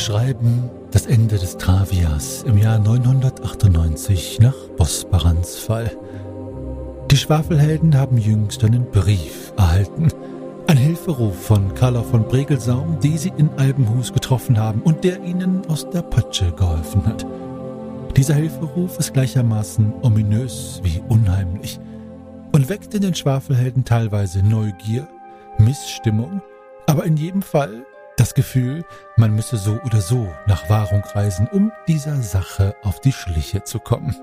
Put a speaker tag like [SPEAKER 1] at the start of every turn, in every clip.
[SPEAKER 1] beschreiben das Ende des Travias im Jahr 998 nach Bosbarans Fall. Die Schwafelhelden haben jüngst einen Brief erhalten. Ein Hilferuf von Carla von Bregelsaum, die sie in Albenhus getroffen haben und der ihnen aus der Patsche geholfen hat. Dieser Hilferuf ist gleichermaßen ominös wie unheimlich und weckt in den Schwafelhelden teilweise Neugier, Missstimmung, aber in jedem Fall das Gefühl, man müsse so oder so nach Wahrung reisen, um dieser Sache auf die Schliche zu kommen.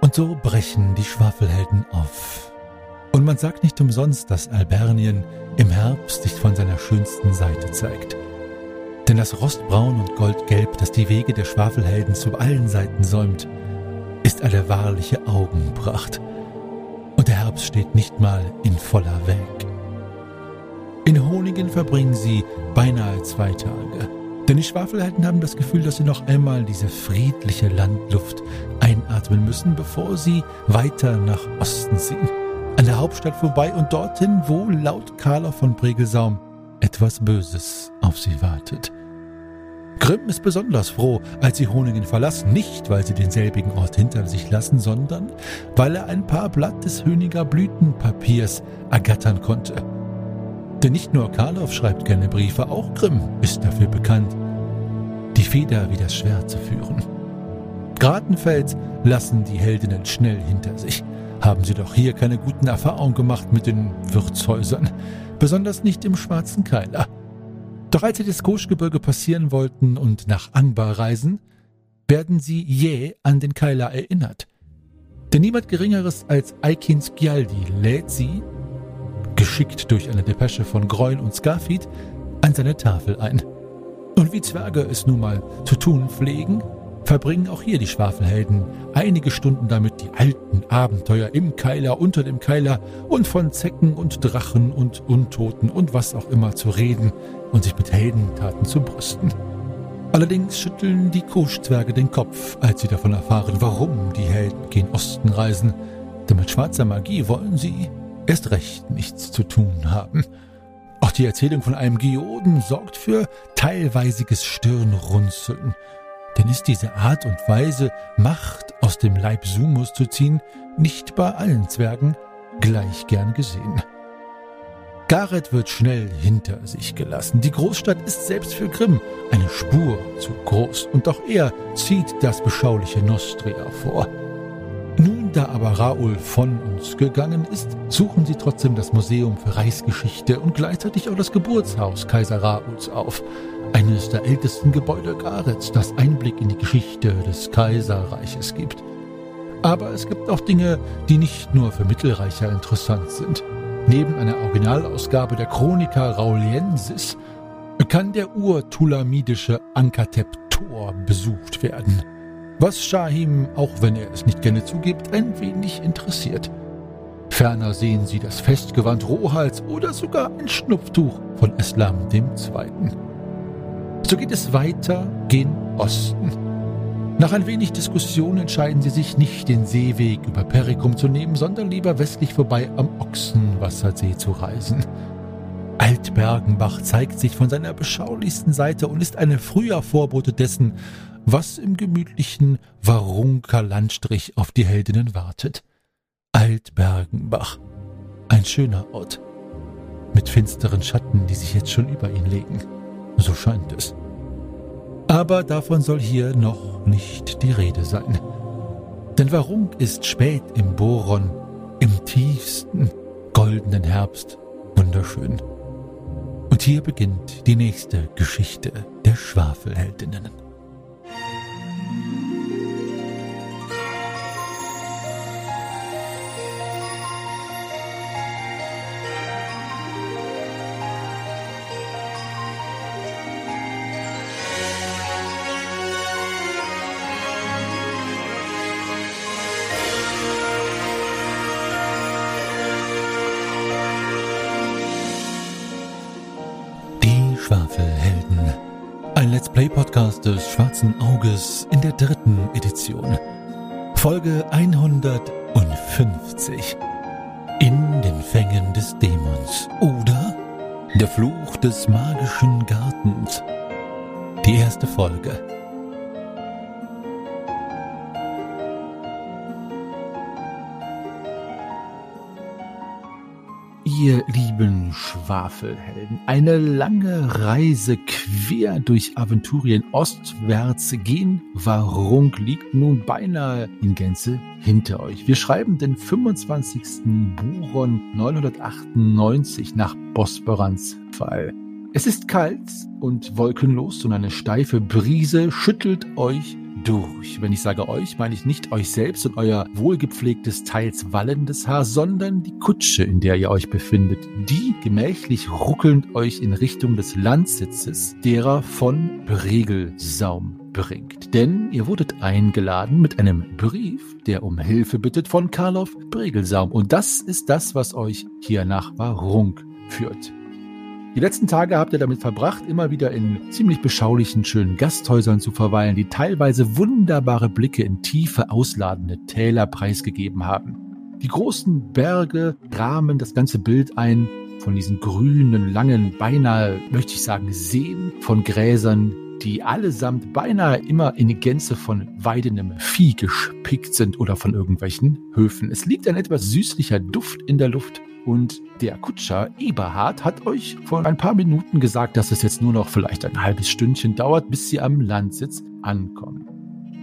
[SPEAKER 1] Und so brechen die Schwafelhelden auf. Und man sagt nicht umsonst, dass Albernien im Herbst sich von seiner schönsten Seite zeigt. Denn das Rostbraun und Goldgelb, das die Wege der Schwafelhelden zu allen Seiten säumt, ist eine wahrliche Augenpracht. Und der Herbst steht nicht mal in voller Welk. In Honingen verbringen sie beinahe zwei Tage. Denn die Schwafelhelden haben das Gefühl, dass sie noch einmal diese friedliche Landluft einatmen müssen, bevor sie weiter nach Osten ziehen. An der Hauptstadt vorbei und dorthin, wo laut Carla von Bregelsaum etwas Böses auf sie wartet. Grimm ist besonders froh, als sie Honingen verlassen, nicht weil sie denselbigen Ort hinter sich lassen, sondern weil er ein paar Blatt des Höniger Blütenpapiers ergattern konnte. Denn nicht nur Karloff schreibt gerne Briefe, auch Grimm ist dafür bekannt, die Feder wie das Schwert zu führen. Gratenfels lassen die Heldinnen schnell hinter sich. Haben sie doch hier keine guten Erfahrungen gemacht mit den Wirtshäusern, besonders nicht im Schwarzen Keiler. Doch als sie das Koschgebirge passieren wollten und nach Angbar reisen, werden sie jäh an den Keiler erinnert. Denn niemand Geringeres als Aikin Skjaldi lädt sie geschickt durch eine Depesche von Greul und Scarfeed, an seine Tafel ein. Und wie Zwerge es nun mal zu tun pflegen, verbringen auch hier die Schwafelhelden einige Stunden damit, die alten Abenteuer im Keiler, unter dem Keiler und von Zecken und Drachen und Untoten und was auch immer zu reden und sich mit Heldentaten zu brüsten. Allerdings schütteln die Kuschzwerge den Kopf, als sie davon erfahren, warum die Helden gen Osten reisen. Denn mit schwarzer Magie wollen sie erst recht nichts zu tun haben. Auch die Erzählung von einem Geoden sorgt für teilweisiges Stirnrunzeln. Denn ist diese Art und Weise, Macht aus dem Leib Sumus zu ziehen, nicht bei allen Zwergen gleich gern gesehen. Gareth wird schnell hinter sich gelassen. Die Großstadt ist selbst für Grimm eine Spur zu groß, und auch er zieht das beschauliche Nostria vor. Da aber Raoul von uns gegangen ist, suchen sie trotzdem das Museum für Reichsgeschichte und gleichzeitig auch das Geburtshaus Kaiser Raouls auf. Eines der ältesten Gebäude Garets, das Einblick in die Geschichte des Kaiserreiches gibt. Aber es gibt auch Dinge, die nicht nur für Mittelreicher interessant sind. Neben einer Originalausgabe der Chronica Rauliensis kann der urtulamidische Ankatep Tor besucht werden was Shahim, auch wenn er es nicht gerne zugibt, ein wenig interessiert. Ferner sehen sie das Festgewand Rohals oder sogar ein Schnupftuch von Islam II. So geht es weiter gen Osten. Nach ein wenig Diskussion entscheiden sie sich nicht, den Seeweg über Perikum zu nehmen, sondern lieber westlich vorbei am Ochsenwassersee zu reisen. Altbergenbach zeigt sich von seiner beschaulichsten Seite und ist eine früher Vorbote dessen, was im gemütlichen Warunker Landstrich auf die Heldinnen wartet. Altbergenbach. Ein schöner Ort. Mit finsteren Schatten, die sich jetzt schon über ihn legen. So scheint es. Aber davon soll hier noch nicht die Rede sein. Denn Warunk ist spät im Boron, im tiefsten, goldenen Herbst, wunderschön. Und hier beginnt die nächste Geschichte der Schwafelheldinnen. Dritten Edition. Folge 150. In den Fängen des Dämons oder der Fluch des magischen Gartens. die erste Folge. Ihr lieben Schwafelhelden, eine lange Reise quer durch Aventurien ostwärts gehen Warung liegt nun beinahe in Gänze hinter euch. Wir schreiben den 25. Buron 998 nach Bosporans Fall. Es ist kalt und wolkenlos und eine steife Brise schüttelt euch durch. Wenn ich sage euch, meine ich nicht euch selbst und euer wohlgepflegtes, teils wallendes Haar, sondern die Kutsche, in der ihr euch befindet, die gemächlich ruckelnd euch in Richtung des Landsitzes derer von Bregelsaum bringt. Denn ihr wurdet eingeladen mit einem Brief, der um Hilfe bittet von Karloff Bregelsaum. Und das ist das, was euch hier nach Warung führt. Die letzten Tage habt ihr damit verbracht, immer wieder in ziemlich beschaulichen, schönen Gasthäusern zu verweilen, die teilweise wunderbare Blicke in tiefe, ausladende Täler preisgegeben haben. Die großen Berge rahmen das ganze Bild ein von diesen grünen, langen, beinahe, möchte ich sagen, Seen von Gräsern, die allesamt beinahe immer in die Gänze von weidendem Vieh gespickt sind oder von irgendwelchen Höfen. Es liegt ein etwas süßlicher Duft in der Luft und der Kutscher Eberhard hat euch vor ein paar Minuten gesagt, dass es jetzt nur noch vielleicht ein halbes Stündchen dauert, bis sie am Landsitz ankommen.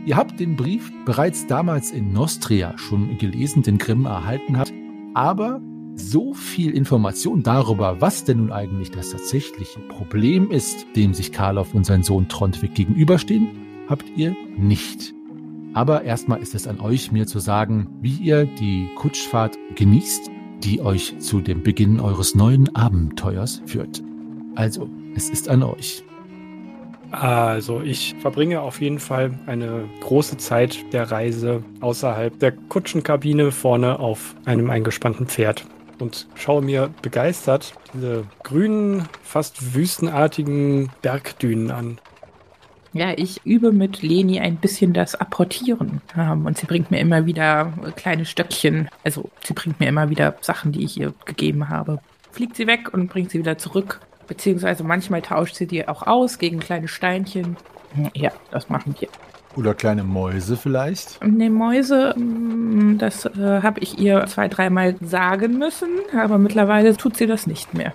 [SPEAKER 1] Ihr habt den Brief bereits damals in Nostria schon gelesen, den Grimm erhalten hat, aber so viel Information darüber, was denn nun eigentlich das tatsächliche Problem ist, dem sich Karloff und sein Sohn Trondwig gegenüberstehen, habt ihr nicht. Aber erstmal ist es an euch, mir zu sagen, wie ihr die Kutschfahrt genießt die euch zu dem Beginn eures neuen Abenteuers führt. Also, es ist an euch.
[SPEAKER 2] Also, ich verbringe auf jeden Fall eine große Zeit der Reise außerhalb der Kutschenkabine vorne auf einem eingespannten Pferd und schaue mir begeistert diese grünen, fast wüstenartigen Bergdünen an.
[SPEAKER 3] Ja, ich übe mit Leni ein bisschen das Apportieren. Ähm, und sie bringt mir immer wieder kleine Stöckchen. Also sie bringt mir immer wieder Sachen, die ich ihr gegeben habe. Fliegt sie weg und bringt sie wieder zurück. Beziehungsweise manchmal tauscht sie die auch aus gegen kleine Steinchen. Ja, das machen wir.
[SPEAKER 1] Oder kleine Mäuse vielleicht?
[SPEAKER 3] Ne, Mäuse, mm, das äh, habe ich ihr zwei, dreimal sagen müssen, aber mittlerweile tut sie das nicht mehr.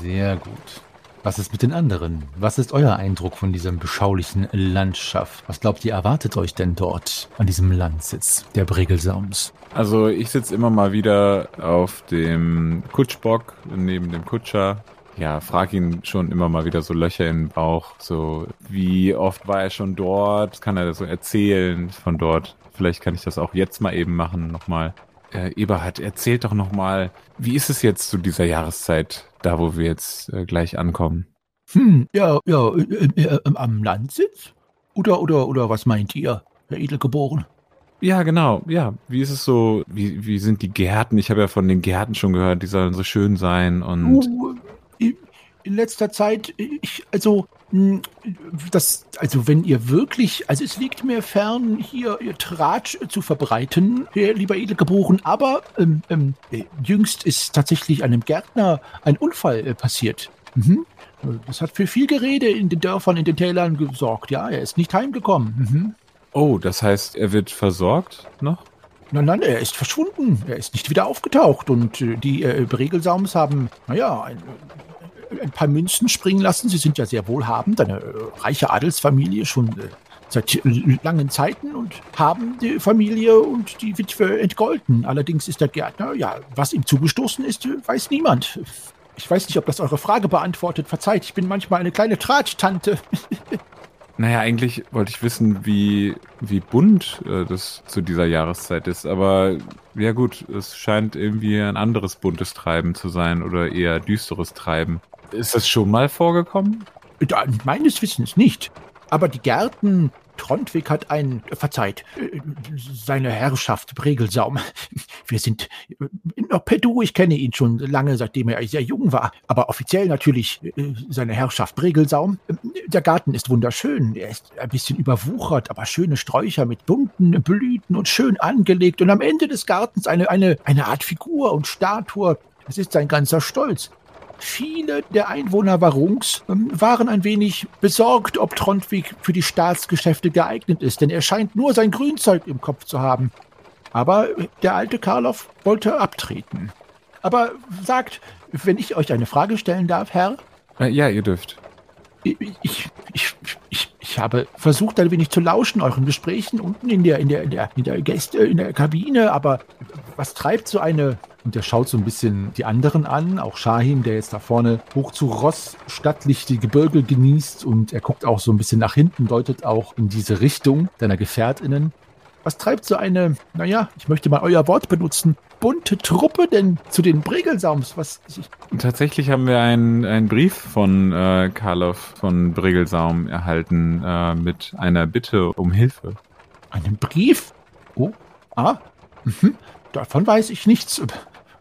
[SPEAKER 1] Sehr gut. Was ist mit den anderen? Was ist euer Eindruck von diesem beschaulichen Landschaft? Was glaubt ihr, erwartet euch denn dort an diesem Landsitz der Bregelsaums?
[SPEAKER 4] Also ich sitze immer mal wieder auf dem Kutschbock neben dem Kutscher. Ja, frag ihn schon immer mal wieder so Löcher in den Bauch. So, wie oft war er schon dort? Kann er so erzählen von dort? Vielleicht kann ich das auch jetzt mal eben machen, nochmal. Äh, Eberhard, erzählt doch nochmal, wie ist es jetzt zu dieser Jahreszeit? da wo wir jetzt äh, gleich ankommen.
[SPEAKER 1] Hm, ja, ja, äh, äh, äh, am Landsitz? Oder, oder, oder was meint ihr, Herr Edelgeboren?
[SPEAKER 4] Ja, genau, ja. Wie ist es so, wie, wie sind die Gärten? Ich habe ja von den Gärten schon gehört, die sollen so schön sein und.
[SPEAKER 1] Uh, in letzter Zeit, ich, also, hm, das, also wenn ihr wirklich, also es liegt mir fern, hier ihr Tratsch zu verbreiten, lieber Edelgeboren, aber ähm, ähm, jüngst ist tatsächlich einem Gärtner ein Unfall äh, passiert. Mhm. Das hat für viel Gerede in den Dörfern, in den Tälern gesorgt. Ja, er ist nicht heimgekommen. Mhm.
[SPEAKER 4] Oh, das heißt, er wird versorgt noch?
[SPEAKER 1] Nein, nein, er ist verschwunden. Er ist nicht wieder aufgetaucht. Und äh, die äh, Bregelsaums haben, naja, ein, ein paar Münzen springen lassen. Sie sind ja sehr wohlhabend, eine äh, reiche Adelsfamilie schon äh, seit langen Zeiten und haben die Familie und die Witwe entgolten. Allerdings ist der Gärtner, ja, was ihm zugestoßen ist, weiß niemand. Ich weiß nicht, ob das eure Frage beantwortet. Verzeiht, ich bin manchmal eine kleine Tratsch-Tante.
[SPEAKER 4] Naja, eigentlich wollte ich wissen, wie, wie bunt äh, das zu dieser Jahreszeit ist. Aber ja gut, es scheint irgendwie ein anderes buntes Treiben zu sein oder eher düsteres Treiben. Ist das schon mal vorgekommen?
[SPEAKER 1] Da, meines Wissens nicht. Aber die Gärten Trondwig hat ein, verzeiht, äh, seine Herrschaft Bregelsaum. Wir sind noch per Du, ich kenne ihn schon lange, seitdem er sehr jung war. Aber offiziell natürlich äh, seine Herrschaft Bregelsaum. Der Garten ist wunderschön. Er ist ein bisschen überwuchert, aber schöne Sträucher mit bunten Blüten und schön angelegt. Und am Ende des Gartens eine, eine, eine Art Figur und Statue. Es ist sein ganzer Stolz. Viele der Einwohner Warungs ähm, waren ein wenig besorgt, ob Trondwig für die Staatsgeschäfte geeignet ist, denn er scheint nur sein Grünzeug im Kopf zu haben. Aber der alte Karloff wollte abtreten. Aber sagt, wenn ich euch eine Frage stellen darf, Herr?
[SPEAKER 4] Äh, ja, ihr dürft.
[SPEAKER 1] Ich, ich, ich, habe versucht, ein wenig zu lauschen, euren Gesprächen unten in der, in der, in der, in der Gäste, in der Kabine, aber was treibt so eine, und er schaut so ein bisschen die anderen an, auch Shahim, der jetzt da vorne hoch zu Ross stattlich die Gebirge genießt und er guckt auch so ein bisschen nach hinten, deutet auch in diese Richtung deiner GefährtInnen. Was treibt so eine, naja, ich möchte mal euer Wort benutzen, bunte Truppe denn zu den Bregelsaums? Was, ich,
[SPEAKER 4] Tatsächlich haben wir einen, einen Brief von äh, Karloff von Bregelsaum erhalten äh, mit einer Bitte um Hilfe.
[SPEAKER 1] einen Brief? Oh, ah, mhm. davon weiß ich nichts.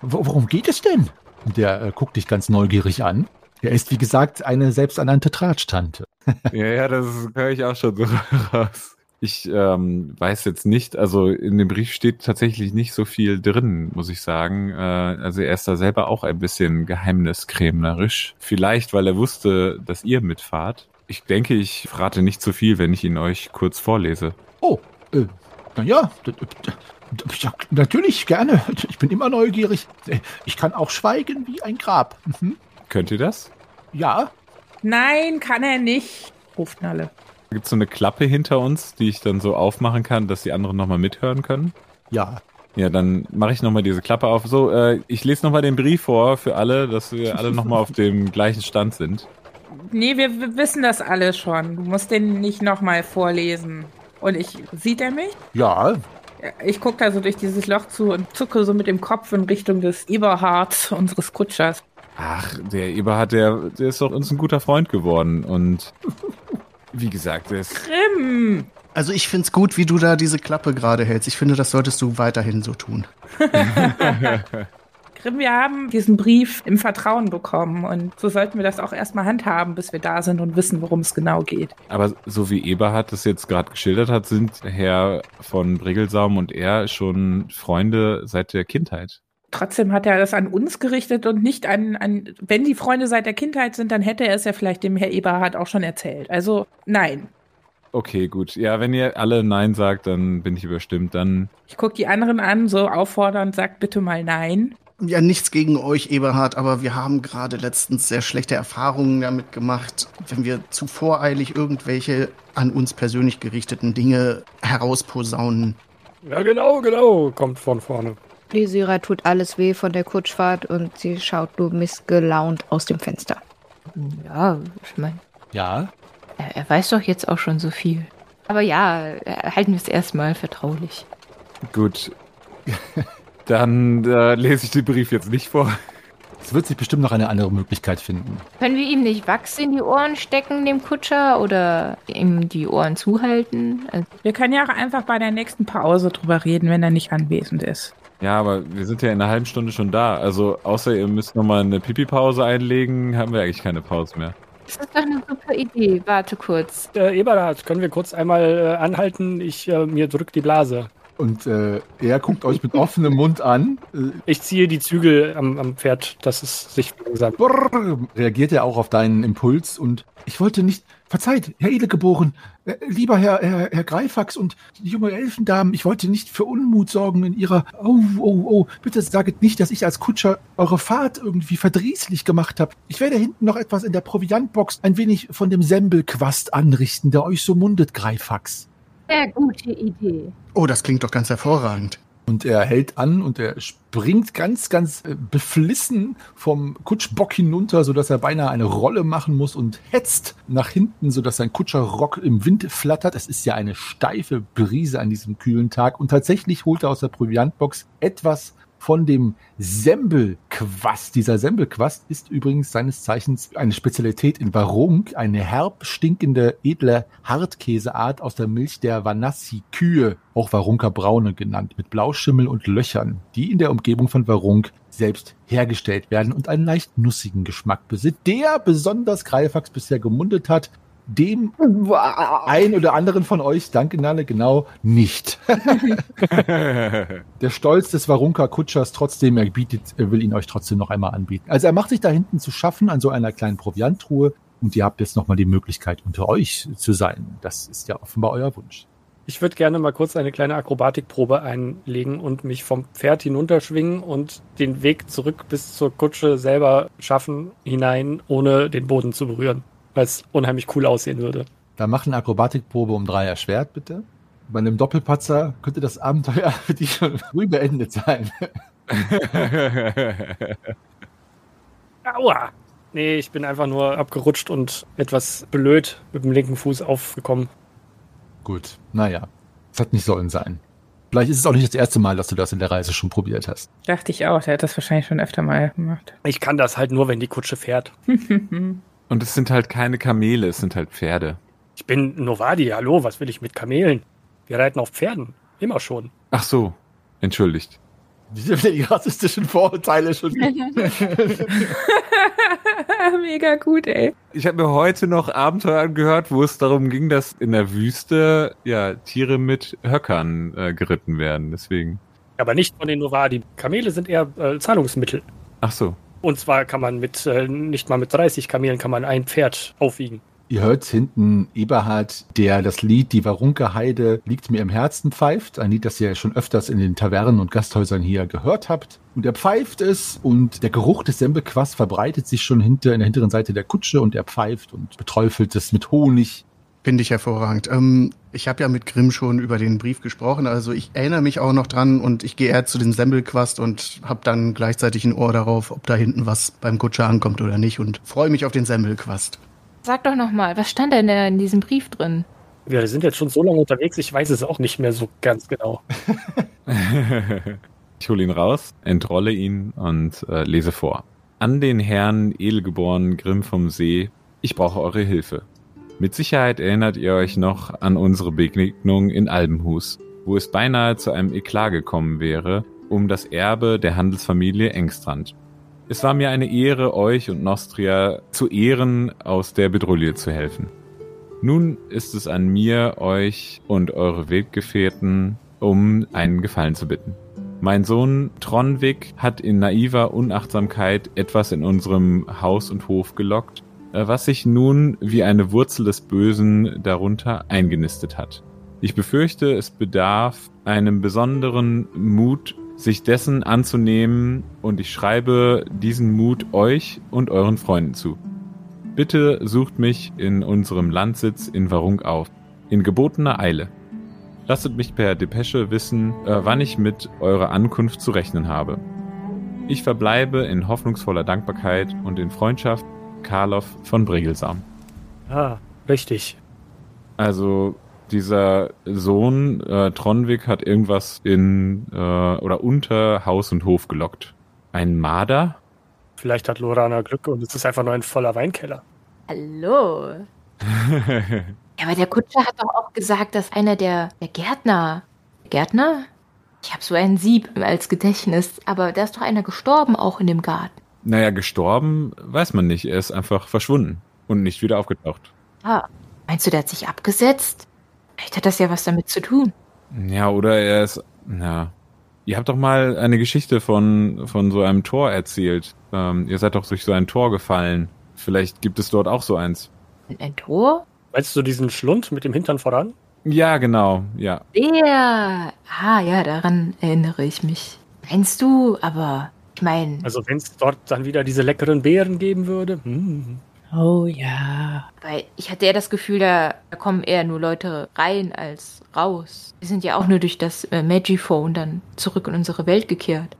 [SPEAKER 1] Wo- Worum geht es denn? Der äh, guckt dich ganz neugierig an. Er ist, wie gesagt, eine selbsternannte Tratsch-Tante.
[SPEAKER 4] ja, ja, das höre ich auch schon so raus. Ich ähm, weiß jetzt nicht, also in dem Brief steht tatsächlich nicht so viel drin, muss ich sagen. Äh, also er ist da selber auch ein bisschen geheimniskrämerisch. Vielleicht, weil er wusste, dass ihr mitfahrt. Ich denke, ich verrate nicht zu viel, wenn ich ihn euch kurz vorlese.
[SPEAKER 1] Oh, äh, naja, ja, natürlich, gerne. Ich bin immer neugierig. Äh, Ich kann auch schweigen wie ein Grab. Mhm.
[SPEAKER 4] Könnt ihr das?
[SPEAKER 1] Ja,
[SPEAKER 3] Nein, kann er nicht, ruft Nalle.
[SPEAKER 4] Gibt es so eine Klappe hinter uns, die ich dann so aufmachen kann, dass die anderen nochmal mithören können?
[SPEAKER 1] ja.
[SPEAKER 4] Ja, dann mache ich nochmal diese Klappe auf. So, äh, ich lese nochmal den Brief vor für alle, dass wir alle nochmal auf dem gleichen Stand sind.
[SPEAKER 3] Nee, wir, wir wissen das alle schon. Du musst den nicht nochmal vorlesen. Und ich, sieht er mich?
[SPEAKER 1] Ja,
[SPEAKER 3] Ich gucke da so durch dieses Loch zu und zucke so mit dem Kopf in Richtung des Eberhard, unseres Kutschers.
[SPEAKER 4] Ach, der Eberhard, der, der ist doch uns ein guter Freund geworden. Und wie gesagt, ist.
[SPEAKER 3] Grimm!
[SPEAKER 5] Also ich find's gut, wie du da diese Klappe gerade hältst. Ich finde, das solltest du weiterhin so tun.
[SPEAKER 3] Grimm, wir haben diesen Brief im Vertrauen bekommen und so sollten wir das auch erstmal handhaben, bis wir da sind und wissen, worum es genau geht.
[SPEAKER 4] Aber so wie Eberhard das jetzt gerade geschildert hat, sind Herr von Brigelsaum und er schon Freunde seit der Kindheit.
[SPEAKER 3] Trotzdem hat er das an uns gerichtet und nicht an, an, wenn die Freunde seit der Kindheit sind, dann hätte er es ja vielleicht dem Herr Eberhard auch schon erzählt. Also nein.
[SPEAKER 4] Okay, gut. Ja, wenn ihr alle Nein sagt, dann bin ich überstimmt. Dann
[SPEAKER 3] Ich gucke die anderen an, so auffordernd, sagt bitte mal nein.
[SPEAKER 5] Ja, nichts gegen euch, Eberhard, aber wir haben gerade letztens sehr schlechte Erfahrungen damit gemacht, wenn wir zu voreilig irgendwelche an uns persönlich gerichteten Dinge herausposaunen.
[SPEAKER 2] Ja, genau, genau, kommt von vorne.
[SPEAKER 6] Lysira tut alles weh von der Kutschfahrt und sie schaut nur missgelaunt aus dem Fenster.
[SPEAKER 7] Ja, ich meine,
[SPEAKER 1] ja.
[SPEAKER 7] er, er weiß doch jetzt auch schon so viel. Aber ja, halten wir es erstmal vertraulich.
[SPEAKER 4] gut. Dann äh, lese ich den Brief jetzt nicht vor.
[SPEAKER 1] Es wird sich bestimmt noch eine andere Möglichkeit finden.
[SPEAKER 7] Können wir ihm nicht Wachs in die Ohren stecken, dem Kutscher, oder ihm die Ohren zuhalten? Also,
[SPEAKER 3] Wir können ja auch einfach bei der nächsten Pause drüber reden, wenn er nicht anwesend ist.
[SPEAKER 4] Ja, aber wir sind ja in einer halben Stunde schon da. Also außer ihr müsst nochmal eine Pipi-Pause einlegen, haben wir eigentlich keine Pause mehr.
[SPEAKER 7] das ist doch eine super Idee. Warte kurz.
[SPEAKER 2] Äh, Eberhard, können wir kurz einmal äh, anhalten? Ich, äh, mir drückt die Blase.
[SPEAKER 1] Und äh, er guckt euch mit offenem Mund an. Äh,
[SPEAKER 2] Ich ziehe die Zügel am, am Pferd, dass es sich verlangsamt.
[SPEAKER 1] brrr, reagiert er auch auf deinen Impuls und ich wollte nicht, verzeiht, Herr Edlegeboren, äh, lieber Herr, Herr, Herr Greifax und die junge Elfendamen, ich wollte nicht für Unmut sorgen in ihrer, oh, oh, oh, bitte saget nicht, dass ich als Kutscher eure Fahrt irgendwie verdrießlich gemacht habe. Ich werde hinten noch etwas in der Proviantbox ein wenig von dem Sembelquast anrichten, der euch so mundet, Greifax.
[SPEAKER 7] Sehr gute Idee.
[SPEAKER 5] Oh, das klingt doch ganz hervorragend.
[SPEAKER 1] Und er hält an und er springt ganz, ganz äh, beflissen vom Kutschbock hinunter, sodass er beinahe eine Rolle machen muss und hetzt nach hinten, sodass sein Kutscherrock im Wind flattert. Es ist ja eine steife Brise an diesem kühlen Tag. Und tatsächlich holt er aus der Proviantbox etwas von dem Sembelquast. Dieser Sembelquast ist übrigens seines Zeichens eine Spezialität in Warunk, eine herb stinkende, edle Hartkäseart aus der Milch der Vanassi-Kühe, auch Warunker Braune genannt, mit Blauschimmel und Löchern, die in der Umgebung von Warunk selbst hergestellt werden und einen leicht nussigen Geschmack besitzt, der besonders Greifax bisher gemundet hat. Dem ein oder anderen von euch, danke Nalle, genau nicht. Der Stolz des Warunka-Kutschers trotzdem, er bietet, er will ihn euch trotzdem noch einmal anbieten. Also er macht sich da hinten zu schaffen an so einer kleinen Provianttruhe und ihr habt jetzt nochmal die Möglichkeit, unter euch zu sein. Das ist ja offenbar euer Wunsch.
[SPEAKER 2] Ich würde gerne mal kurz eine kleine Akrobatikprobe einlegen und mich vom Pferd hinunterschwingen und den Weg zurück bis zur Kutsche selber schaffen, hinein, ohne den Boden zu berühren, weil es unheimlich cool aussehen würde.
[SPEAKER 1] Dann mach eine Akrobatikprobe um drei erschwert, bitte. Bei einem Doppelpatzer könnte das Abenteuer für dich schon früh beendet sein.
[SPEAKER 2] Aua! Nee, ich bin einfach nur abgerutscht und etwas blöd mit dem linken Fuß aufgekommen.
[SPEAKER 1] Gut, naja, es hat nicht sollen sein. Vielleicht ist es auch nicht das erste Mal, dass du das in der Reise schon probiert hast.
[SPEAKER 3] Dachte ich auch, der hat das wahrscheinlich schon öfter mal gemacht.
[SPEAKER 2] Ich kann das halt nur, wenn die Kutsche fährt.
[SPEAKER 4] Und es sind halt keine Kamele, es sind halt Pferde.
[SPEAKER 2] Ich bin Novadi, hallo, was will ich mit Kamelen? Wir reiten auf Pferden. Immer schon.
[SPEAKER 4] Ach so, entschuldigt.
[SPEAKER 1] Diese die rassistischen Vorurteile schon.
[SPEAKER 3] Mega gut, ey.
[SPEAKER 4] Ich habe mir heute noch Abenteuer angehört, wo es darum ging, dass in der Wüste ja Tiere mit Höckern äh, geritten werden. Deswegen.
[SPEAKER 2] Aber nicht von den Novadi. Kamele sind eher äh, Zahlungsmittel.
[SPEAKER 4] Ach so.
[SPEAKER 2] Und zwar kann man mit, äh, nicht mal mit 30 Kamelen kann man ein Pferd aufwiegen.
[SPEAKER 1] Ihr hört hinten Eberhard, der das Lied Die Warunke Heide liegt mir im Herzen pfeift. Ein Lied, das ihr schon öfters in den Tavernen und Gasthäusern hier gehört habt. Und er pfeift es und der Geruch des Semmelquass verbreitet sich schon hinter, in der hinteren Seite der Kutsche und er pfeift und beträufelt es mit Honig.
[SPEAKER 5] Finde ich hervorragend. Ähm, ich habe ja mit Grimm schon über den Brief gesprochen, also ich erinnere mich auch noch dran und ich gehe eher zu den Semmelquast und habe dann gleichzeitig ein Ohr darauf, ob da hinten was beim Kutscher ankommt oder nicht und freue mich auf den Semmelquast.
[SPEAKER 7] Sag doch noch mal, was stand denn da in diesem Brief drin?
[SPEAKER 2] Wir sind jetzt schon so lange unterwegs, ich weiß es auch nicht mehr so ganz genau.
[SPEAKER 4] ich hole ihn raus, entrolle ihn und äh, lese vor. An den Herrn edelgeboren Grimm vom See, ich brauche eure Hilfe. Mit Sicherheit erinnert ihr euch noch an unsere Begegnung in Albenhus, wo es beinahe zu einem Eklat gekommen wäre, um das Erbe der Handelsfamilie Engstrand. Es war mir eine Ehre, euch und Nostria zu Ehren aus der Bedrulle zu helfen. Nun ist es an mir, euch und eure Weggefährten um einen Gefallen zu bitten. Mein Sohn Tronvik hat in naiver Unachtsamkeit etwas in unserem Haus und Hof gelockt, was sich nun wie eine Wurzel des Bösen darunter eingenistet hat. Ich befürchte, es bedarf einem besonderen Mut sich dessen anzunehmen und ich schreibe diesen Mut euch und euren Freunden zu. Bitte sucht mich in unserem Landsitz in Warung auf, in gebotener Eile. Lasset mich per Depesche wissen, äh, wann ich mit eurer Ankunft zu rechnen habe. Ich verbleibe in hoffnungsvoller Dankbarkeit und in Freundschaft Karloff von Bregelsam.
[SPEAKER 2] Ah, richtig.
[SPEAKER 4] Also dieser Sohn äh, Tronvik hat irgendwas in äh, oder unter Haus und Hof gelockt. Ein Marder?
[SPEAKER 2] Vielleicht hat Lorana Glück und es ist einfach nur ein voller Weinkeller.
[SPEAKER 7] Hallo. ja, aber der Kutscher hat doch auch gesagt, dass einer der, der Gärtner. Gärtner? Ich habe so ein Sieb als Gedächtnis, aber da ist doch einer gestorben auch in dem Garten.
[SPEAKER 4] Naja, gestorben weiß man nicht. Er ist einfach verschwunden und nicht wieder aufgetaucht.
[SPEAKER 7] Ah, meinst du, der hat sich abgesetzt? Vielleicht hat das ja was damit zu tun.
[SPEAKER 4] Ja, oder er ist. Ja. Ihr habt doch mal eine Geschichte von, von so einem Tor erzählt. Ähm, ihr seid doch durch so ein Tor gefallen. Vielleicht gibt es dort auch so eins.
[SPEAKER 7] Ein Tor?
[SPEAKER 2] Meinst du diesen Schlund mit dem Hintern voran?
[SPEAKER 4] Ja, genau, ja.
[SPEAKER 7] Der. Ah, ja, daran erinnere ich mich. Meinst du, aber ich meine.
[SPEAKER 2] Also, wenn es dort dann wieder diese leckeren Beeren geben würde. Hm.
[SPEAKER 3] Oh ja.
[SPEAKER 7] Weil ich hatte eher das Gefühl, da, da kommen eher nur Leute rein als raus. Wir sind ja auch nur durch das äh, Magiphone dann zurück in unsere Welt gekehrt.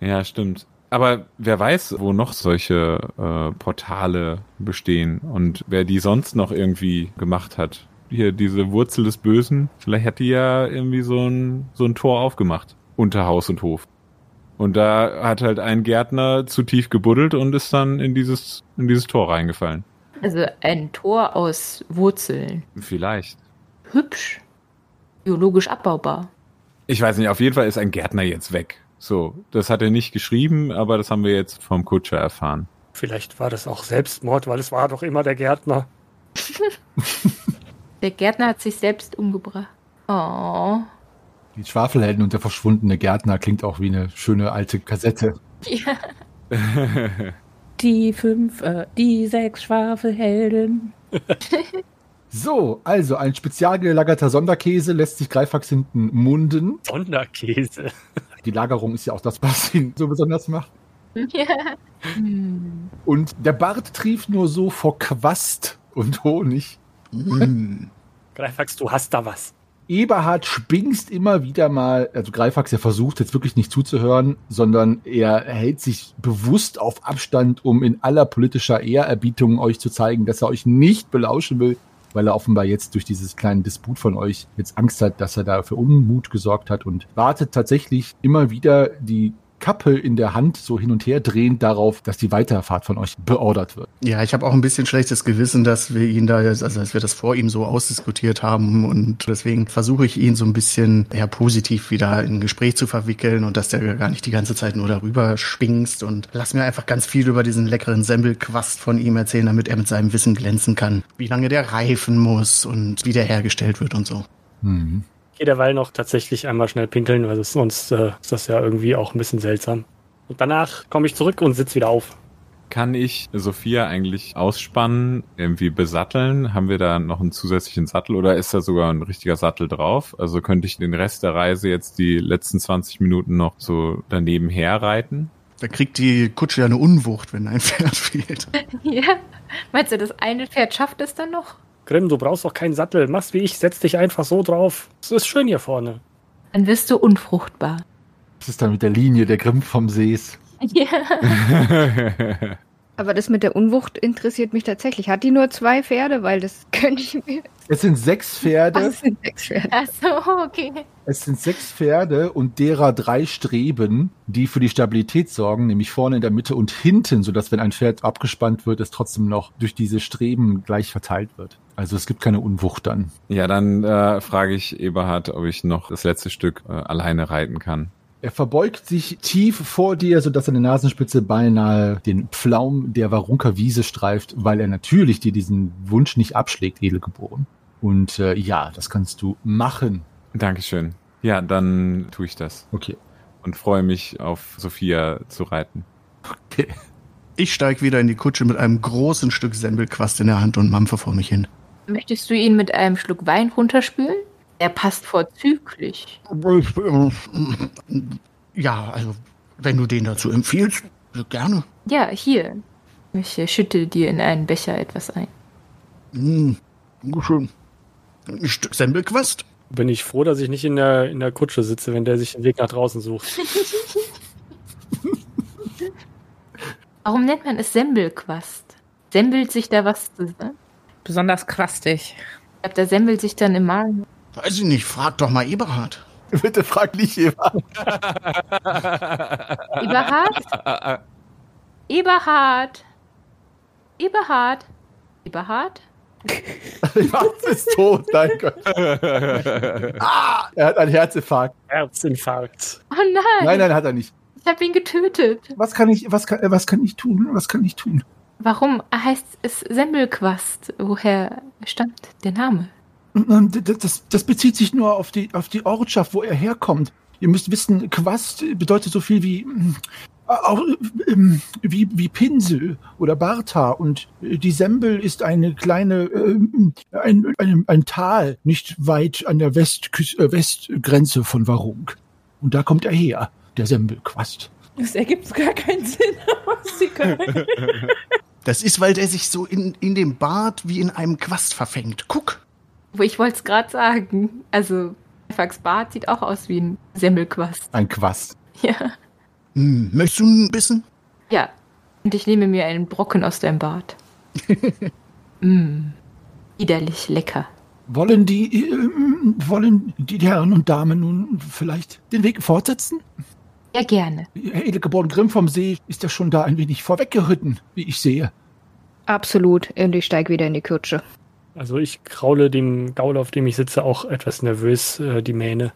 [SPEAKER 4] Ja, stimmt. Aber wer weiß, wo noch solche äh, Portale bestehen und wer die sonst noch irgendwie gemacht hat. Hier, diese Wurzel des Bösen, vielleicht hat die ja irgendwie so ein, so ein Tor aufgemacht. Unter Haus und Hof. Und da hat halt ein Gärtner zu tief gebuddelt und ist dann in dieses, in dieses Tor reingefallen.
[SPEAKER 7] Also ein Tor aus Wurzeln.
[SPEAKER 4] Vielleicht.
[SPEAKER 7] Hübsch. Biologisch abbaubar.
[SPEAKER 4] Ich weiß nicht, auf jeden Fall ist ein Gärtner jetzt weg. So, das hat er nicht geschrieben, aber das haben wir jetzt vom Kutscher erfahren.
[SPEAKER 2] Vielleicht war das auch Selbstmord, weil es war doch immer der Gärtner.
[SPEAKER 7] Der Gärtner hat sich selbst umgebracht. Oh.
[SPEAKER 1] Die Schwafelhelden und der verschwundene Gärtner klingt auch wie eine schöne alte Kassette.
[SPEAKER 7] Ja.
[SPEAKER 3] Die fünf, äh, die sechs Schwafelhelden.
[SPEAKER 1] So, also ein spezial gelagerter Sonderkäse lässt sich Greifax hinten munden.
[SPEAKER 2] Sonderkäse.
[SPEAKER 1] Die Lagerung ist ja auch das, was ihn so besonders macht.
[SPEAKER 7] ja. Hm.
[SPEAKER 1] Und der Bart trieft nur so vor Quast und Honig.
[SPEAKER 5] Mm.
[SPEAKER 2] Greifax, du hast da was.
[SPEAKER 1] Eberhard spingst immer wieder mal, also Greifax, der versucht jetzt wirklich nicht zuzuhören, sondern er hält sich bewusst auf Abstand, um in aller politischer Ehrerbietung euch zu zeigen, dass er euch nicht belauschen will, weil er offenbar jetzt durch dieses kleine Disput von euch jetzt Angst hat, dass er da für Unmut gesorgt hat und wartet tatsächlich immer wieder die Kappe in der Hand so hin und her drehend darauf, dass die Weiterfahrt von euch beordert wird.
[SPEAKER 5] Ja, ich habe auch ein bisschen schlechtes Gewissen, dass wir ihn da, also dass wir das vor ihm so ausdiskutiert haben und deswegen versuche ich ihn so ein bisschen eher positiv wieder in ein Gespräch zu verwickeln und dass der gar nicht die ganze Zeit nur darüber schwingst und lass mir einfach ganz viel über diesen leckeren Semmelquast von ihm erzählen, damit er mit seinem Wissen glänzen kann, wie lange der reifen muss und wie der hergestellt wird und so.
[SPEAKER 1] Mhm.
[SPEAKER 2] Gehe derweil noch tatsächlich einmal schnell pinkeln, weil sonst äh, ist das ja irgendwie auch ein bisschen seltsam. Und danach komme ich zurück und sitze wieder auf.
[SPEAKER 4] Kann ich Sophia eigentlich ausspannen, irgendwie besatteln? Haben wir da noch einen zusätzlichen Sattel oder ist da sogar ein richtiger Sattel drauf? Also könnte ich den Rest der Reise jetzt die letzten 20 Minuten noch so daneben herreiten?
[SPEAKER 5] Da kriegt die Kutsche ja eine Unwucht, wenn ein Pferd fehlt.
[SPEAKER 7] ja. Meinst du, das eine Pferd schafft es dann noch?
[SPEAKER 2] Grimm, du brauchst doch keinen Sattel. Mach's wie ich, setz dich einfach so drauf. Es ist schön hier vorne.
[SPEAKER 7] Dann wirst du unfruchtbar.
[SPEAKER 1] Das ist dann mit der Linie der Grimm vom Sees.
[SPEAKER 7] Ja.
[SPEAKER 6] Aber das mit der Unwucht interessiert mich tatsächlich. Hat die nur zwei Pferde? Weil das könnte ich mir.
[SPEAKER 1] Es sind sechs
[SPEAKER 6] Ach,
[SPEAKER 1] Pferde.
[SPEAKER 6] es sind sechs Pferde.
[SPEAKER 7] Ach so, okay.
[SPEAKER 1] Es sind sechs Pferde und derer drei Streben, die für die Stabilität sorgen, nämlich vorne in der Mitte und hinten, sodass wenn ein Pferd abgespannt wird, es trotzdem noch durch diese Streben gleich verteilt wird. Also es gibt keine Unwucht dann.
[SPEAKER 4] ja, dann äh, frage ich Eberhard, ob ich noch das letzte Stück äh, alleine reiten kann.
[SPEAKER 1] Er verbeugt sich tief vor dir, sodass seine Nasenspitze beinahe den Pflaum der Warunker Wiese streift, weil er natürlich dir diesen Wunsch nicht abschlägt, Edelgeboren. Und äh, ja, das kannst du machen.
[SPEAKER 4] Dankeschön. Ja, dann tue ich das
[SPEAKER 1] Okay.
[SPEAKER 4] und freue mich auf Sophia zu reiten.
[SPEAKER 1] okay.
[SPEAKER 5] Ich steig wieder in die Kutsche mit einem großen Stück Semmelquast in der Hand und mampfe vor mich hin.
[SPEAKER 7] Möchtest du ihn mit einem Schluck Wein runterspülen? Er passt vorzüglich.
[SPEAKER 5] Ja, also, wenn du den dazu empfiehlst, gerne.
[SPEAKER 7] Ja, hier. Ich äh, schütte dir in einen Becher etwas ein.
[SPEAKER 5] Hm, schön. Ein Stück Semmelquast?
[SPEAKER 2] Bin ich froh, dass ich nicht in der, in der Kutsche sitze, wenn der sich den Weg nach draußen sucht.
[SPEAKER 7] Warum nennt man es Sembelquast? Sembelt sich da was zusammen?
[SPEAKER 3] Besonders krastig.
[SPEAKER 7] Ich glaube, da sembelt sich dann im Magen.
[SPEAKER 5] Weiß ich nicht, frag doch mal Eberhard.
[SPEAKER 1] Bitte frag nicht jemand.
[SPEAKER 7] Eberhard? Eberhard? Eberhard? Eberhard?
[SPEAKER 1] Mats ist tot, mein Gott. ah, er hat einen Herzinfarkt.
[SPEAKER 2] Herzinfarkt.
[SPEAKER 7] Oh nein!
[SPEAKER 1] Nein, nein, hat er nicht.
[SPEAKER 7] Ich habe ihn getötet.
[SPEAKER 1] Was kann ich, was kann, was kann ich tun? Was kann ich tun?
[SPEAKER 7] Warum heißt es Semmelquast? Woher stammt der Name?
[SPEAKER 1] Das, das bezieht sich nur auf die, auf die Ortschaft, wo er herkommt. Ihr müsst wissen, Quast bedeutet so viel wie, auch, ähm, wie, wie Pinsel oder Bartha. Und äh, die Sembel ist eine kleine, ähm, ein, ein, ein Tal, nicht weit an der Westküste, äh, Westgrenze von Warung. Und da kommt er her, der Sembelquast.
[SPEAKER 3] Das ergibt gar keinen Sinn. was sie können.
[SPEAKER 5] Das ist, weil der sich so in, in dem Bart wie in einem Quast verfängt. Guck.
[SPEAKER 7] Wo ich wollte es gerade sagen. Also, Fax Bart sieht auch aus wie ein Semmelquast.
[SPEAKER 1] Ein Quast.
[SPEAKER 7] Ja.
[SPEAKER 5] Hm, möchtest du ein bisschen?
[SPEAKER 7] Ja. Und ich nehme mir einen Brocken aus deinem Bart. mm. Widerlich lecker.
[SPEAKER 1] Wollen die, ähm, wollen die Herren und Damen nun vielleicht den Weg fortsetzen?
[SPEAKER 7] Ja, gerne.
[SPEAKER 1] Herr Edelgeboren Grimm vom See ist ja schon da ein wenig vorweggeritten, wie ich sehe.
[SPEAKER 6] Absolut. Und ich steig wieder in die Kutsche.
[SPEAKER 2] Also ich kraule dem Gaul, auf dem ich sitze, auch etwas nervös äh, die Mähne.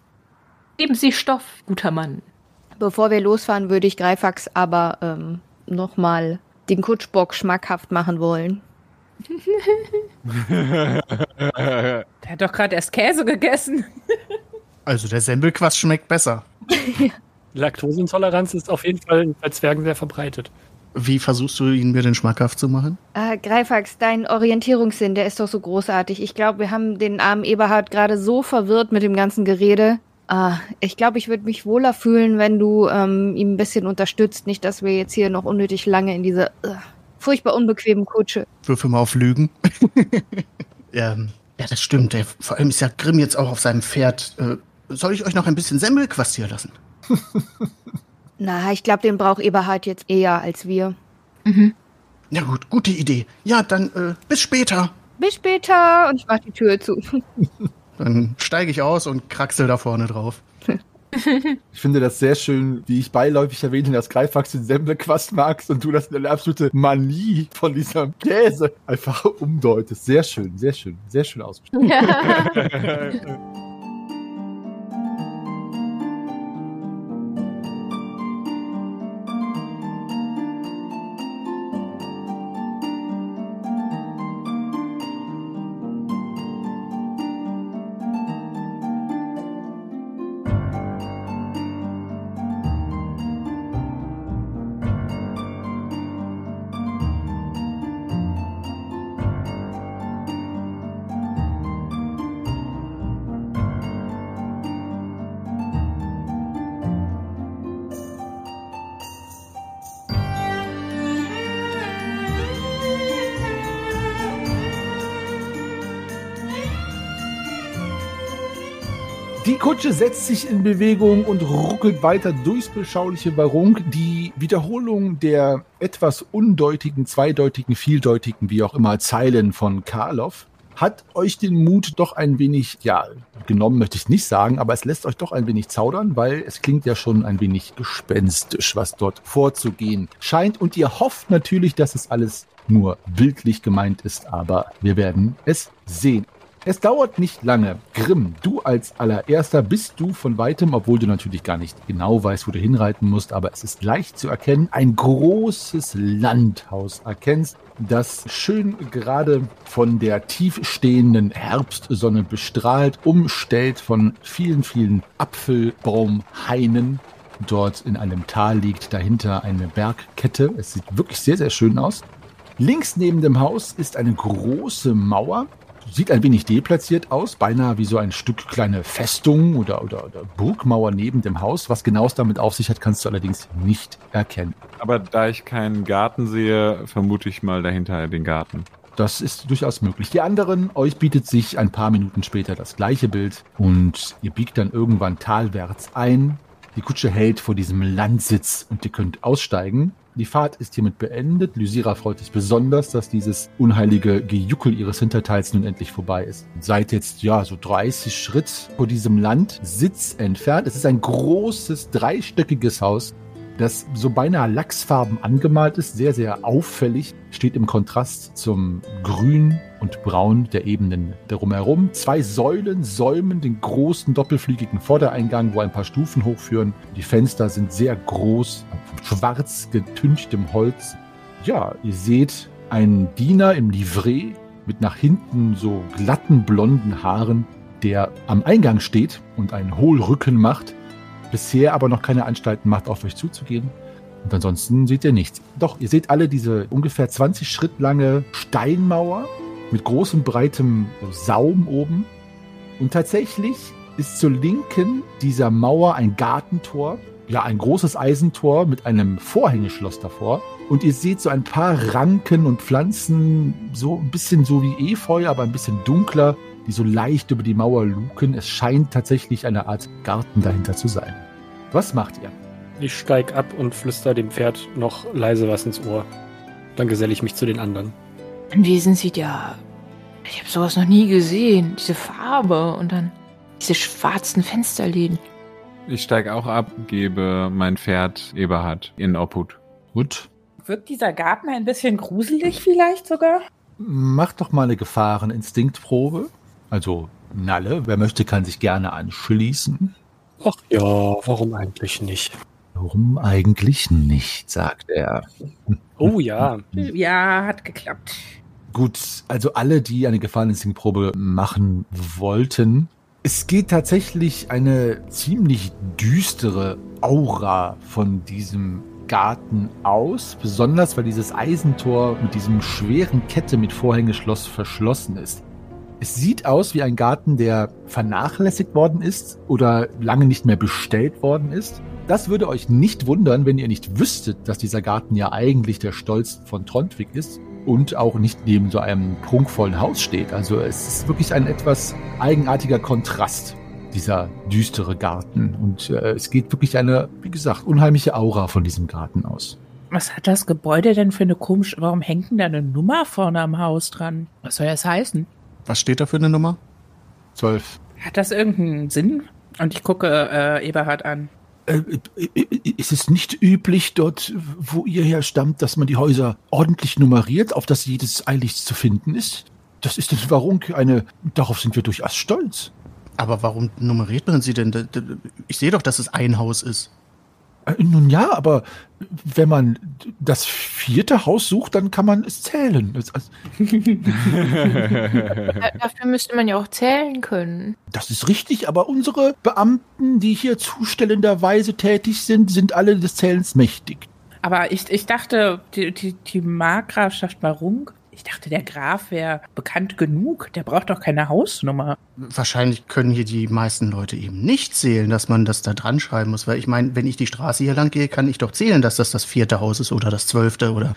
[SPEAKER 7] Geben Sie Stoff, guter Mann.
[SPEAKER 6] Bevor wir losfahren, würde ich Greifax aber ähm, nochmal den Kutschbock schmackhaft machen wollen.
[SPEAKER 3] Der hat doch gerade erst Käse gegessen.
[SPEAKER 5] Also der Semmelquast schmeckt besser.
[SPEAKER 2] Laktoseintoleranz ist auf jeden Fall bei Zwergen sehr verbreitet.
[SPEAKER 5] Wie versuchst du ihn mir denn schmackhaft zu machen?
[SPEAKER 6] Äh, Greifax, dein Orientierungssinn, der ist doch so großartig. Ich glaube, wir haben den armen Eberhard gerade so verwirrt mit dem ganzen Gerede. Ah, ich glaube, ich würde mich wohler fühlen, wenn du ähm, ihm ein bisschen unterstützt. Nicht, dass wir jetzt hier noch unnötig lange in diese äh, furchtbar unbequemen Kutsche.
[SPEAKER 5] Würfel mal auf Lügen. ähm, ja, das stimmt. Der, vor allem ist ja Grimm jetzt auch auf seinem Pferd. Äh, soll ich euch noch ein bisschen Semmelquast hier lassen?
[SPEAKER 6] Na, ich glaube, den braucht Eberhard jetzt eher als wir.
[SPEAKER 5] Ja gut, gute Idee. Ja, dann äh, bis später.
[SPEAKER 6] Bis später und ich mach die Tür zu.
[SPEAKER 5] Dann steige ich aus und kraxel da vorne drauf.
[SPEAKER 1] Ich finde das sehr schön, wie ich beiläufig erwähnte, dass Greifax den Semmelquast magst und du das eine absolute Manie von diesem Käse einfach umdeutest. Sehr schön, sehr schön, sehr schön ausgesprochen. Die Kutsche setzt sich in Bewegung und ruckelt weiter durchs beschauliche Warung. Die Wiederholung der etwas undeutigen, zweideutigen, vieldeutigen, wie auch immer, Zeilen von Karloff hat euch den Mut doch ein wenig, ja, genommen möchte ich nicht sagen, aber es lässt euch doch ein wenig zaudern, weil es klingt ja schon ein wenig gespenstisch, was dort vorzugehen scheint. Und ihr hofft natürlich, dass es alles nur bildlich gemeint ist, aber wir werden es sehen. Es dauert nicht lange. Grimm, du als allererster bist du von weitem, obwohl du natürlich gar nicht genau weißt, wo du hinreiten musst, aber es ist leicht zu erkennen, ein großes Landhaus erkennst, das schön gerade von der tiefstehenden Herbstsonne bestrahlt, umstellt von vielen, vielen Apfelbaumhainen dort in einem Tal liegt, dahinter eine Bergkette. Es sieht wirklich sehr, sehr schön aus. Links neben dem Haus ist eine große Mauer, sieht ein wenig deplatziert aus, beinahe wie so ein Stück kleine Festung oder, oder, oder Burgmauer neben dem Haus. Was genau es damit auf sich hat, kannst du allerdings nicht erkennen.
[SPEAKER 4] Aber da ich keinen Garten sehe, vermute ich mal dahinter den Garten.
[SPEAKER 1] Das ist durchaus möglich. Die anderen, euch bietet sich ein paar Minuten später das gleiche Bild und ihr biegt dann irgendwann talwärts ein. Die Kutsche hält vor diesem Landsitz und ihr könnt aussteigen. Die Fahrt ist hiermit beendet. Lysira freut sich besonders, dass dieses unheilige Gejuckel ihres Hinterteils nun endlich vorbei ist. Seid jetzt, ja, so 30 Schritt vor diesem Landsitz entfernt. Es ist ein großes, dreistöckiges Haus, das so beinahe lachsfarben angemalt ist, sehr, sehr auffällig, steht im Kontrast zum Grün und Braun der Ebenen darum herum. Zwei Säulen säumen den großen doppelflügigen Vordereingang, wo ein paar Stufen hochführen. Die Fenster sind sehr groß, schwarz getünchtem Holz. Ja, ihr seht einen Diener im Livret mit nach hinten so glatten blonden Haaren, der am Eingang steht und einen Hohlrücken macht bisher aber noch keine Anstalten macht, auf euch zuzugehen. Und ansonsten seht ihr nichts. Doch, ihr seht alle diese ungefähr 20 Schritt lange Steinmauer mit großem, breitem Saum oben. Und tatsächlich ist zur Linken dieser Mauer ein Gartentor, ja, ein großes Eisentor mit einem Vorhängeschloss davor. Und ihr seht so ein paar Ranken und Pflanzen, so ein bisschen so wie Efeu, aber ein bisschen dunkler, die so leicht über die Mauer luken. Es scheint tatsächlich eine Art Garten dahinter zu sein. Was macht ihr?
[SPEAKER 2] Ich steig ab und flüster dem Pferd noch leise was ins Ohr. Dann geselle ich mich zu den anderen.
[SPEAKER 7] Anwesen sieht ja. Ich habe sowas noch nie gesehen. Diese Farbe und dann diese schwarzen Fensterläden.
[SPEAKER 4] Ich steige auch ab, gebe mein Pferd Eberhard in Obhut.
[SPEAKER 1] Gut.
[SPEAKER 3] Wirkt dieser Garten ein bisschen gruselig vielleicht sogar?
[SPEAKER 1] Macht doch mal eine Gefahreninstinktprobe. Also Nalle, wer möchte, kann sich gerne anschließen.
[SPEAKER 2] Ach ja, warum eigentlich nicht?
[SPEAKER 1] Warum eigentlich nicht, sagt er.
[SPEAKER 2] Oh ja.
[SPEAKER 3] Ja, hat geklappt.
[SPEAKER 1] Gut, also alle, die eine Gefahreninstinktprobe machen wollten, es geht tatsächlich eine ziemlich düstere Aura von diesem Garten aus, besonders weil dieses Eisentor mit diesem schweren Kette mit Vorhängeschloss verschlossen ist. Es sieht aus wie ein Garten, der vernachlässigt worden ist oder lange nicht mehr bestellt worden ist. Das würde euch nicht wundern, wenn ihr nicht wüsstet, dass dieser Garten ja eigentlich der Stolz von Trondvik ist und auch nicht neben so einem prunkvollen Haus steht. Also es ist wirklich ein etwas eigenartiger Kontrast, dieser düstere Garten. Und äh, es geht wirklich eine, wie gesagt, unheimliche Aura von diesem Garten aus.
[SPEAKER 3] Was hat das Gebäude denn für eine komische, warum hängt denn da eine Nummer vorne am Haus dran? Was soll das heißen?
[SPEAKER 5] Was steht da für eine Nummer?
[SPEAKER 1] Zwölf.
[SPEAKER 3] Hat das irgendeinen Sinn? Und ich gucke äh, Eberhard an.
[SPEAKER 1] Äh, äh, ist es nicht üblich dort, wo ihr herstammt, dass man die Häuser ordentlich nummeriert, auf dass jedes eiligst zu finden ist? Das ist in Warunk eine, darauf sind wir durchaus stolz.
[SPEAKER 5] Aber warum nummeriert man sie denn? Ich sehe doch, dass es ein Haus ist.
[SPEAKER 1] Äh, Nun ja, aber wenn man das vierte Haus sucht, dann kann man es zählen.
[SPEAKER 7] Dafür müsste man ja auch zählen können.
[SPEAKER 1] das ist richtig, aber unsere Beamten, die hier zustellenderweise tätig sind, sind alle des Zählens mächtig.
[SPEAKER 3] Aber ich, ich dachte, die, die, die Markgrafschaft Marunk, ich dachte, der Graf wäre bekannt genug. Der braucht doch keine Hausnummer.
[SPEAKER 5] Wahrscheinlich können hier die meisten Leute eben nicht zählen, dass man das da dran schreiben muss. Weil ich meine, wenn ich die Straße hier lang gehe, kann ich doch zählen, dass das das vierte Haus ist oder das zwölfte oder.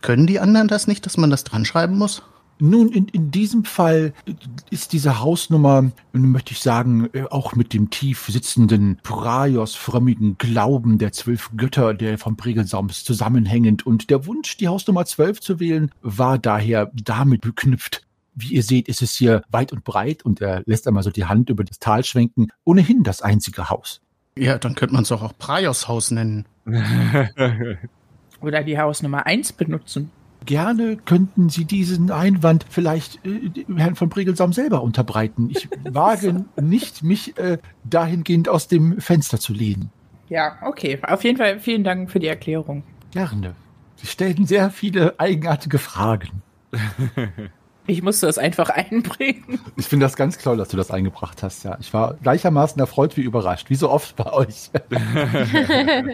[SPEAKER 5] Können die anderen das nicht, dass man das dran schreiben muss?
[SPEAKER 1] Nun, in, in diesem Fall ist diese Hausnummer, möchte ich sagen, äh, auch mit dem tief sitzenden Praios-frömmigen Glauben der zwölf Götter, der vom Prägelsaums zusammenhängend und der Wunsch, die Hausnummer zwölf zu wählen, war daher damit beknüpft. Wie ihr seht, ist es hier weit und breit und er lässt einmal so die Hand über das Tal schwenken. Ohnehin das einzige Haus.
[SPEAKER 5] Ja, dann könnte man es doch auch Praios Haus nennen.
[SPEAKER 3] Oder die Hausnummer 1 benutzen.
[SPEAKER 1] Gerne könnten Sie diesen Einwand vielleicht äh, Herrn von Pregelsam selber unterbreiten. Ich wage nicht, mich äh, dahingehend aus dem Fenster zu lehnen.
[SPEAKER 3] Ja, okay. Auf jeden Fall vielen Dank für die Erklärung.
[SPEAKER 1] Gerne. Sie stellen sehr viele eigenartige Fragen.
[SPEAKER 3] Ich musste es einfach einbringen.
[SPEAKER 1] Ich finde das ganz toll, dass du das eingebracht hast, ja. Ich war gleichermaßen erfreut wie überrascht, wie so oft bei euch.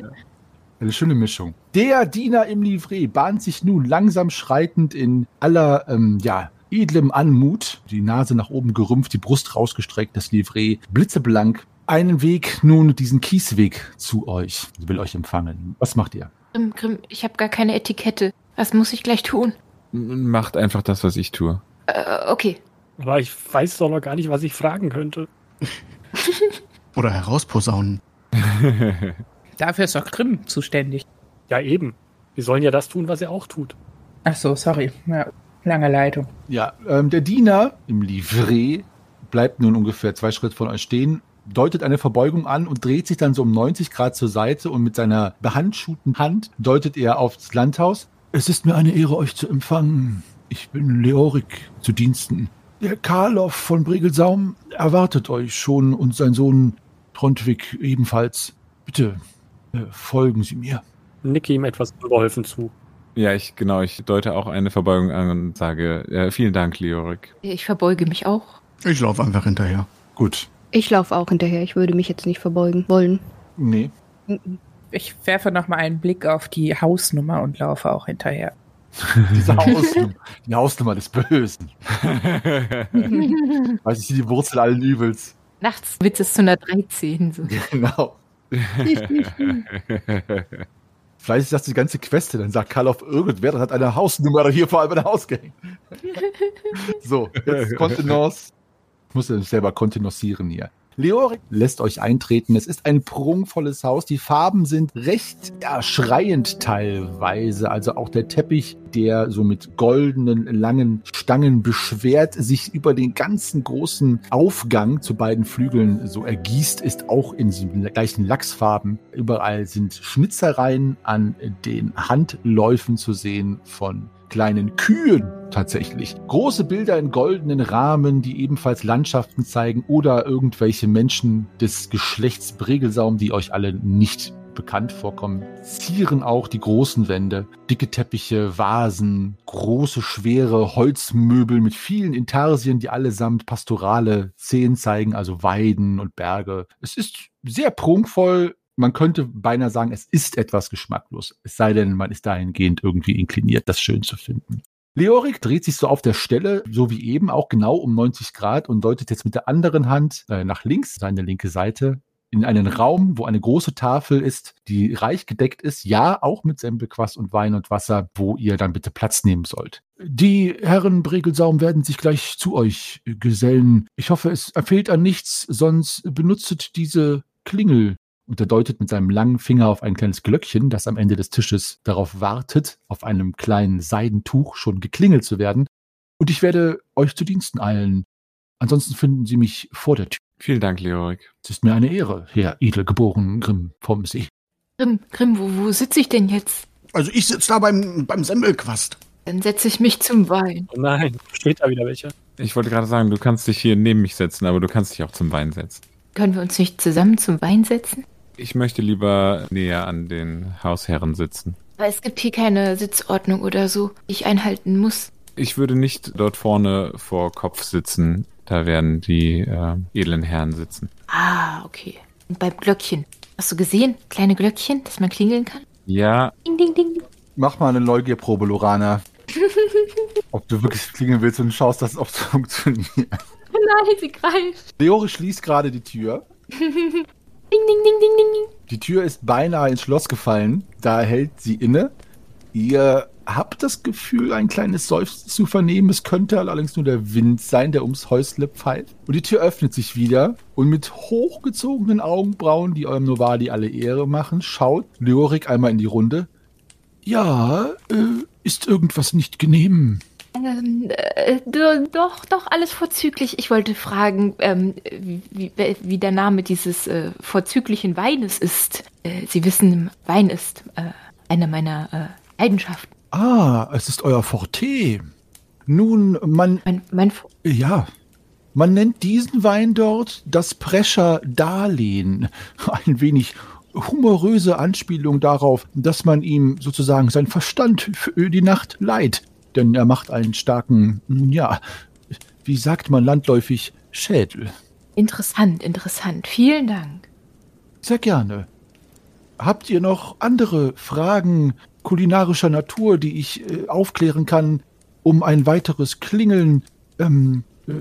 [SPEAKER 1] Eine schöne Mischung. Der Diener im Livret bahnt sich nun langsam schreitend in aller, ähm, ja, edlem Anmut, die Nase nach oben gerümpft, die Brust rausgestreckt, das Livret blitzeblank, einen Weg, nun diesen Kiesweg zu euch. Sie will euch empfangen. Was macht ihr?
[SPEAKER 7] Grimm, Grimm, ich habe gar keine Etikette. Was muss ich gleich tun?
[SPEAKER 4] Macht einfach das, was ich tue.
[SPEAKER 7] Äh, okay.
[SPEAKER 2] Aber ich weiß doch noch gar nicht, was ich fragen könnte.
[SPEAKER 5] Oder herausposaunen.
[SPEAKER 3] Dafür ist doch Grimm zuständig.
[SPEAKER 2] Ja, eben. Wir sollen ja das tun, was er auch tut.
[SPEAKER 3] Ach so, sorry. Ja, lange Leitung.
[SPEAKER 1] Ja, ähm, der Diener im Livret bleibt nun ungefähr zwei Schritte von euch stehen, deutet eine Verbeugung an und dreht sich dann so um 90 Grad zur Seite und mit seiner behandschuhten Hand deutet er aufs Landhaus. Es ist mir eine Ehre, euch zu empfangen. Ich bin Leorik zu Diensten. Der Karloff von Bregelsaum erwartet euch schon und sein Sohn Trondwig ebenfalls. Bitte, folgen Sie mir.
[SPEAKER 2] Nicke ihm etwas unbeholfen zu.
[SPEAKER 4] Ja, ich genau, ich deute auch eine Verbeugung an und sage, äh, vielen Dank, Leorik.
[SPEAKER 7] Ich verbeuge mich auch.
[SPEAKER 5] Ich laufe einfach hinterher.
[SPEAKER 1] Gut.
[SPEAKER 6] Ich laufe auch hinterher. Ich würde mich jetzt nicht verbeugen wollen.
[SPEAKER 1] Nee.
[SPEAKER 3] Ich werfe noch mal einen Blick auf die Hausnummer und laufe auch hinterher.
[SPEAKER 1] Diese Hausnummer, die Hausnummer des Bösen. Weiß ich, die Wurzel allen Übels.
[SPEAKER 7] Nachts Witz ist zu einer 13. So.
[SPEAKER 1] Genau. Vielleicht ist das die ganze Queste, dann sagt Karl auf irgendwer, dann hat eine Hausnummer hier vor allem ein Haus gehängt. so, jetzt Kontenance. Ich muss ja selber kontenancieren hier. Leorik lässt euch eintreten. Es ist ein prunkvolles Haus. Die Farben sind recht ja, schreiend teilweise. Also auch der Teppich, der so mit goldenen, langen Stangen beschwert, sich über den ganzen großen Aufgang zu beiden Flügeln so ergießt, ist auch in den gleichen Lachsfarben. Überall sind Schnitzereien an den Handläufen zu sehen von kleinen Kühen tatsächlich. Große Bilder in goldenen Rahmen, die ebenfalls Landschaften zeigen oder irgendwelche Menschen des Geschlechts Bregelsaum, die euch alle nicht bekannt vorkommen, zieren auch die großen Wände. Dicke Teppiche, Vasen, große, schwere Holzmöbel mit vielen Intarsien, die allesamt pastorale Szenen zeigen, also Weiden und Berge. Es ist sehr prunkvoll. Man könnte beinahe sagen, es ist etwas geschmacklos. Es sei denn, man ist dahingehend irgendwie inkliniert, das schön zu finden. Leorik dreht sich so auf der Stelle, so wie eben, auch genau um 90 Grad und deutet jetzt mit der anderen Hand äh, nach links, seine linke Seite, in einen Raum, wo eine große Tafel ist, die reich gedeckt ist, ja, auch mit Sembelquast und Wein und Wasser, wo ihr dann bitte Platz nehmen sollt. Die Herren Bregelsaum werden sich gleich zu euch gesellen. Ich hoffe, es fehlt an nichts, sonst benutzet diese Klingel. Und er deutet mit seinem langen Finger auf ein kleines Glöckchen, das am Ende des Tisches darauf wartet, auf einem kleinen Seidentuch schon geklingelt zu werden. Und ich werde euch zu Diensten eilen. Ansonsten finden Sie mich vor der Tür.
[SPEAKER 4] Vielen Dank, Leorik.
[SPEAKER 1] Es ist mir eine Ehre, Herr edelgeboren Grimm vom See.
[SPEAKER 7] Grimm, Grimm, wo, wo sitze ich denn jetzt?
[SPEAKER 5] Also ich sitze da beim, beim Semmelquast.
[SPEAKER 7] Dann setze ich mich zum Wein.
[SPEAKER 2] Oh nein, steht da wieder welche.
[SPEAKER 4] Ich wollte gerade sagen, du kannst dich hier neben mich setzen, aber du kannst dich auch zum Wein setzen.
[SPEAKER 7] Können wir uns nicht zusammen zum Wein setzen?
[SPEAKER 4] Ich möchte lieber näher an den Hausherren sitzen.
[SPEAKER 7] Aber es gibt hier keine Sitzordnung oder so, die ich einhalten muss.
[SPEAKER 4] Ich würde nicht dort vorne vor Kopf sitzen. Da werden die äh, edlen Herren sitzen.
[SPEAKER 7] Ah, okay. Und beim Glöckchen. Hast du gesehen? Kleine Glöckchen, dass man klingeln kann?
[SPEAKER 4] Ja,
[SPEAKER 7] Ding, ding, ding.
[SPEAKER 1] Mach mal eine Neugierprobe, Lorana. Ob du wirklich klingeln willst und schaust, dass es auch funktioniert.
[SPEAKER 7] Nein, sie greift.
[SPEAKER 1] Leore schließt gerade die Tür.
[SPEAKER 7] Ding, ding, ding, ding, ding.
[SPEAKER 1] Die Tür ist beinahe ins Schloss gefallen. Da hält sie inne. Ihr habt das Gefühl, ein kleines Seufzen zu vernehmen. Es könnte allerdings nur der Wind sein, der ums Häusle pfeift. Und die Tür öffnet sich wieder. Und mit hochgezogenen Augenbrauen, die eurem Novali alle Ehre machen, schaut Leorik einmal in die Runde. Ja, äh, ist irgendwas nicht genehm?
[SPEAKER 7] Ähm, äh, do- doch, doch, alles vorzüglich. Ich wollte fragen, ähm, wie, wie, der Name dieses äh, vorzüglichen Weines ist. Äh, Sie wissen, Wein ist äh, eine meiner äh, Leidenschaften.
[SPEAKER 1] Ah, es ist euer Forte. Nun, man,
[SPEAKER 7] Mein, mein,
[SPEAKER 1] ja, man nennt diesen Wein dort das Prescher Darlehen. Ein wenig humoröse Anspielung darauf, dass man ihm sozusagen sein Verstand für die Nacht leiht. Denn er macht einen starken, nun ja, wie sagt man landläufig, Schädel.
[SPEAKER 7] interessant, interessant. Vielen Dank.
[SPEAKER 1] Sehr gerne. Habt ihr noch andere Fragen kulinarischer Natur, die ich äh, aufklären kann, um ein weiteres Klingeln ähm, äh,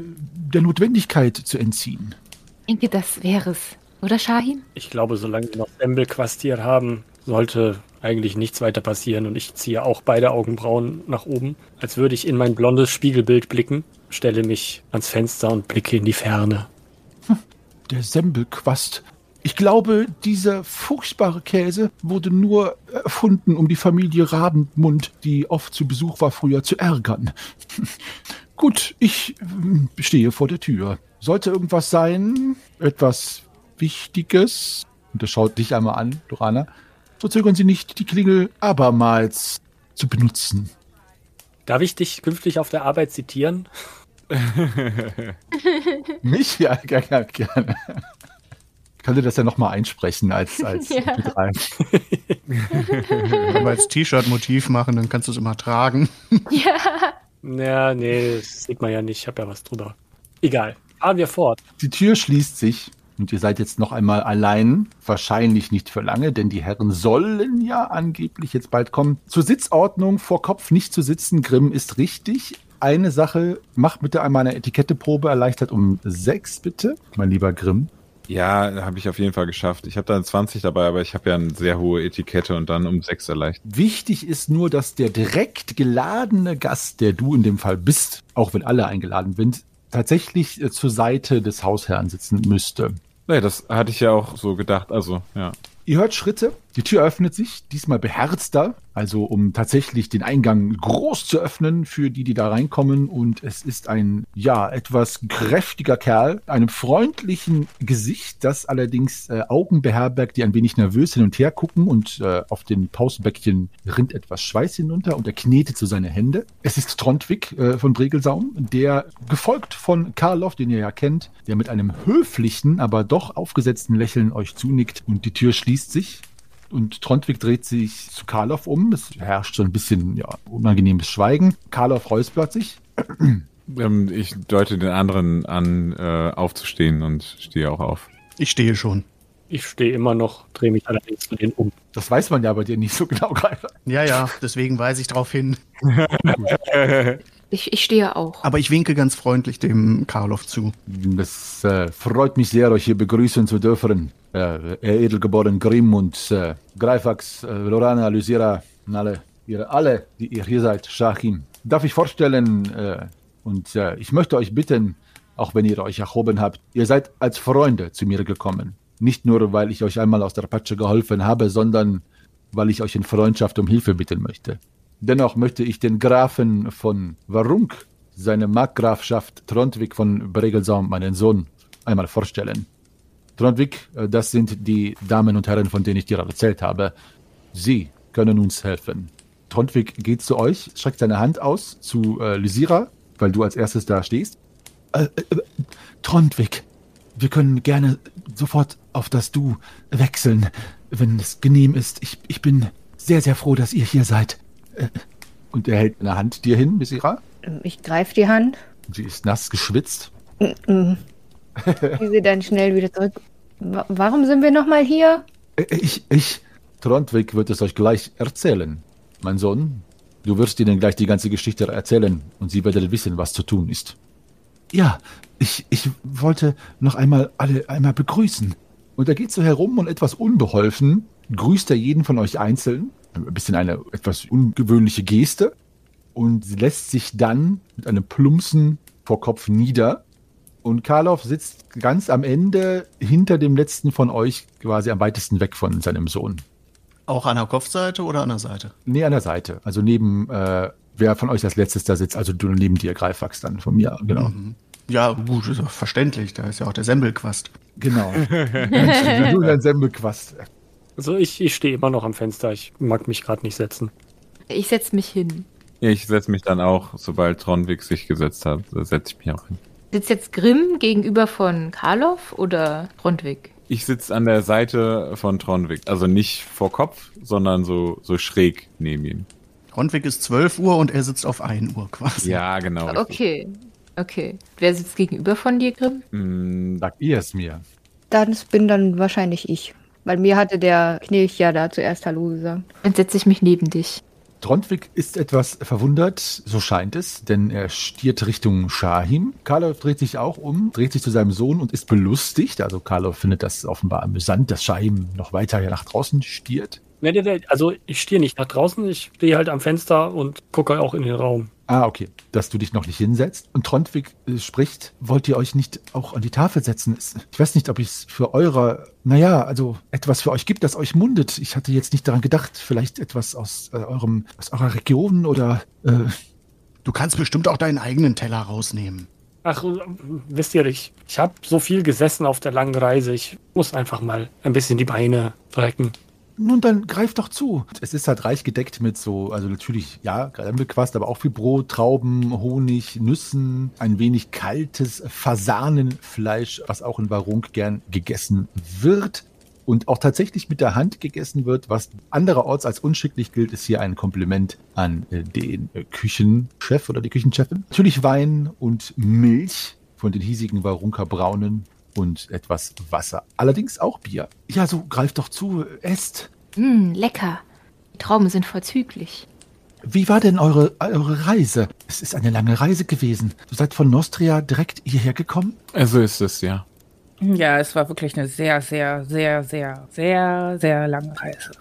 [SPEAKER 1] der Notwendigkeit zu entziehen?
[SPEAKER 7] Ich denke, das wäre es. Oder, Shahin?
[SPEAKER 2] Ich glaube, solange wir noch Sembelquast hier haben, sollte eigentlich nichts weiter passieren. Und ich ziehe auch beide Augenbrauen nach oben, als würde ich in mein blondes Spiegelbild blicken, stelle mich ans Fenster und blicke in die Ferne.
[SPEAKER 1] Der Sembelquast. Ich glaube, dieser furchtbare Käse wurde nur erfunden, um die Familie Rabenmund, die oft zu Besuch war, früher zu ärgern. Gut, ich ähm, stehe vor der Tür. Sollte irgendwas sein, etwas Wichtiges, und er schaut dich einmal an, Dorana, so zögern Sie nicht, die Klingel abermals zu benutzen.
[SPEAKER 2] Darf ich dich künftig auf der Arbeit zitieren?
[SPEAKER 1] Mich? Ja, gerne. gerne. Ich könnte das ja nochmal einsprechen als, als
[SPEAKER 7] Ja.
[SPEAKER 1] MP3.
[SPEAKER 5] Wenn wir als T-Shirt-Motiv machen, dann kannst du es immer tragen.
[SPEAKER 7] Ja.
[SPEAKER 2] Ja, nee, das sieht man ja nicht. Ich habe ja was drüber. Egal. Fahren wir fort.
[SPEAKER 1] Die Tür schließt sich und ihr seid jetzt noch einmal allein. Wahrscheinlich nicht für lange, denn die Herren sollen ja angeblich jetzt bald kommen. Zur Sitzordnung vor Kopf nicht zu sitzen, Grimm, ist richtig. Eine Sache, mach bitte einmal eine Etiketteprobe, erleichtert um sechs, bitte, mein lieber Grimm.
[SPEAKER 4] Ja, habe ich auf jeden Fall geschafft. Ich habe da eine 20 dabei, aber ich habe ja eine sehr hohe Etikette und dann um 6 erleichtert.
[SPEAKER 1] Wichtig ist nur, dass der direkt geladene Gast, der du in dem Fall bist, auch wenn alle eingeladen sind, tatsächlich äh, zur Seite des Hausherrn sitzen müsste.
[SPEAKER 4] Nee, das hatte ich ja auch so gedacht. Also, ja.
[SPEAKER 1] Ihr hört Schritte, die Tür öffnet sich, diesmal beherzter, also um tatsächlich den Eingang groß zu öffnen für die, die da reinkommen. Und es ist ein, ja, etwas kräftiger Kerl, einem freundlichen Gesicht, das allerdings äh, Augen beherbergt, die ein wenig nervös hin und her gucken und äh, auf den Pausenbäckchen rinnt etwas Schweiß hinunter und er knetet so seine Hände. Es ist Trondwig äh, von Bregelsaum, der gefolgt von Karloff, den ihr ja kennt, der mit einem höflichen, aber doch aufgesetzten Lächeln euch zunickt und die Tür schließt sich. Und Trondwig dreht sich zu Karloff um. Es herrscht so ein bisschen ja, unangenehmes Schweigen. Karloff räuspert sich.
[SPEAKER 4] Ähm, ich deute den anderen an, äh, aufzustehen und stehe auch auf.
[SPEAKER 5] Ich stehe schon.
[SPEAKER 2] Ich stehe immer noch, drehe mich allerdings zu denen um.
[SPEAKER 1] Das weiß man ja bei dir nicht so genau, Greifer.
[SPEAKER 5] Ja, ja, deswegen weise ich darauf hin.
[SPEAKER 7] Ich, ich stehe auch.
[SPEAKER 5] Aber ich winke ganz freundlich dem Karloff zu.
[SPEAKER 1] Es äh, freut mich sehr, euch hier begrüßen zu dürfen. Äh, Edelgeboren Grimm und äh, Greifax, äh, Lorana, Lysira, und alle, ihr alle, die ihr hier seid, Shachim. Darf ich vorstellen, äh, und äh, ich möchte euch bitten, auch wenn ihr euch erhoben habt, ihr seid als Freunde zu mir gekommen. Nicht nur, weil ich euch einmal aus der Patsche geholfen habe, sondern weil ich euch in Freundschaft um Hilfe bitten möchte. Dennoch möchte ich den Grafen von Warunk, seine Markgrafschaft Trondwig von Bregelsaum, meinen Sohn, einmal vorstellen. Trondwig, äh, das sind die Damen und Herren, von denen ich dir erzählt habe. Sie können uns helfen. Trondwig geht zu euch, streckt seine Hand aus zu äh, Lysira, weil du als erstes da stehst. Äh, äh, Trondwig, wir können gerne sofort auf das Du wechseln, wenn es genehm ist. Ich, ich bin sehr, sehr froh, dass ihr hier seid. Und er hält eine Hand dir hin, Lysira.
[SPEAKER 6] Ich greife die Hand,
[SPEAKER 1] Sie ist nass geschwitzt.
[SPEAKER 6] ziehe sie dann schnell wieder zurück. Wa- Warum sind wir nochmal hier?
[SPEAKER 1] Äh, Ich, ich, Trondwig wird es euch gleich erzählen. Mein Sohn, du wirst ihnen gleich die ganze Geschichte erzählen und sie werden wissen, was zu tun ist. Ja, ich, ich wollte noch einmal alle einmal begrüßen. Und er geht so herum und etwas unbeholfen grüßt er jeden von euch einzeln. Ein bisschen eine etwas ungewöhnliche Geste. Und lässt sich dann mit einem Plumpsen vor Kopf nieder. Und Karloff sitzt ganz am Ende hinter dem letzten von euch, quasi am weitesten weg von seinem Sohn.
[SPEAKER 5] Auch an der Kopfseite oder an der Seite?
[SPEAKER 1] Nee, an der Seite. Also neben, äh, wer von euch als letztes da sitzt, also du neben dir, Greifax dann von mir, genau.
[SPEAKER 5] Mhm. Ja, gut, ist doch verständlich. Da ist ja auch der Sembelquast.
[SPEAKER 1] Genau. du dein Semmelquast.
[SPEAKER 2] Also ich, ich stehe immer noch am Fenster. Ich mag mich gerade nicht setzen.
[SPEAKER 7] Ich setze mich hin.
[SPEAKER 4] Ich setze mich dann auch, sobald Trondwig sich gesetzt hat, setze ich mich auch hin.
[SPEAKER 7] Sitzt jetzt Grimm gegenüber von Karloff oder Trondwig?
[SPEAKER 4] Ich sitze an der Seite von Trondwig. Also nicht vor Kopf, sondern so, so schräg neben ihm.
[SPEAKER 5] Rundweg ist 12 Uhr und er sitzt auf 1 Uhr quasi.
[SPEAKER 4] Ja, genau. richtig.
[SPEAKER 7] Okay. Okay. Wer sitzt gegenüber von dir, Grimm?
[SPEAKER 4] Mm,
[SPEAKER 1] Sagt ihr es mir.
[SPEAKER 6] Das bin dann wahrscheinlich ich. Weil mir hatte der Knilch ja da zuerst Hallo gesagt.
[SPEAKER 7] Dann setze ich mich neben dich.
[SPEAKER 1] Trondwig ist etwas verwundert, so scheint es, denn er stiert Richtung Shahim. Karloff dreht sich auch um, dreht sich zu seinem Sohn und ist belustigt. Also Karloff findet das offenbar amüsant, dass Shahim noch weiter nach draußen stiert.
[SPEAKER 2] Also ich stehe nicht nach draußen, ich stehe halt am Fenster und gucke auch in den Raum.
[SPEAKER 1] Ah, okay. Dass du dich noch nicht hinsetzt. Und Trondwig äh, spricht, wollt ihr euch nicht auch an die Tafel setzen? Ich weiß nicht, ob es für eure, naja, also etwas für euch gibt, das euch mundet. Ich hatte jetzt nicht daran gedacht, vielleicht etwas aus äh, eurem, aus eurer Region oder äh,
[SPEAKER 5] Du kannst bestimmt auch deinen eigenen Teller rausnehmen.
[SPEAKER 2] Ach, wisst ihr, ich, ich habe so viel gesessen auf der langen Reise. Ich muss einfach mal ein bisschen die Beine strecken.
[SPEAKER 1] Nun, dann greif doch zu. Es ist halt reich gedeckt mit so, also natürlich, ja, Kremmelquast, aber auch viel Brot, Trauben, Honig, Nüssen, ein wenig kaltes Fasanenfleisch, was auch in Warunk gern gegessen wird. Und auch tatsächlich mit der Hand gegessen wird, was andererorts als unschicklich gilt, ist hier ein Kompliment an äh, den Küchenchef oder die Küchenchefin. Natürlich Wein und Milch von den hiesigen Warunker Braunen und etwas Wasser. Allerdings auch Bier. Ja, so greift doch zu, esst.
[SPEAKER 7] Hm, lecker. Die Trauben sind vorzüglich.
[SPEAKER 1] Wie war denn eure, eure Reise? Es ist eine lange Reise gewesen. Du seid von Nostria direkt hierher gekommen?
[SPEAKER 4] Also ist es, ja.
[SPEAKER 3] Ja, es war wirklich eine sehr, sehr, sehr, sehr, sehr, sehr lange Reise.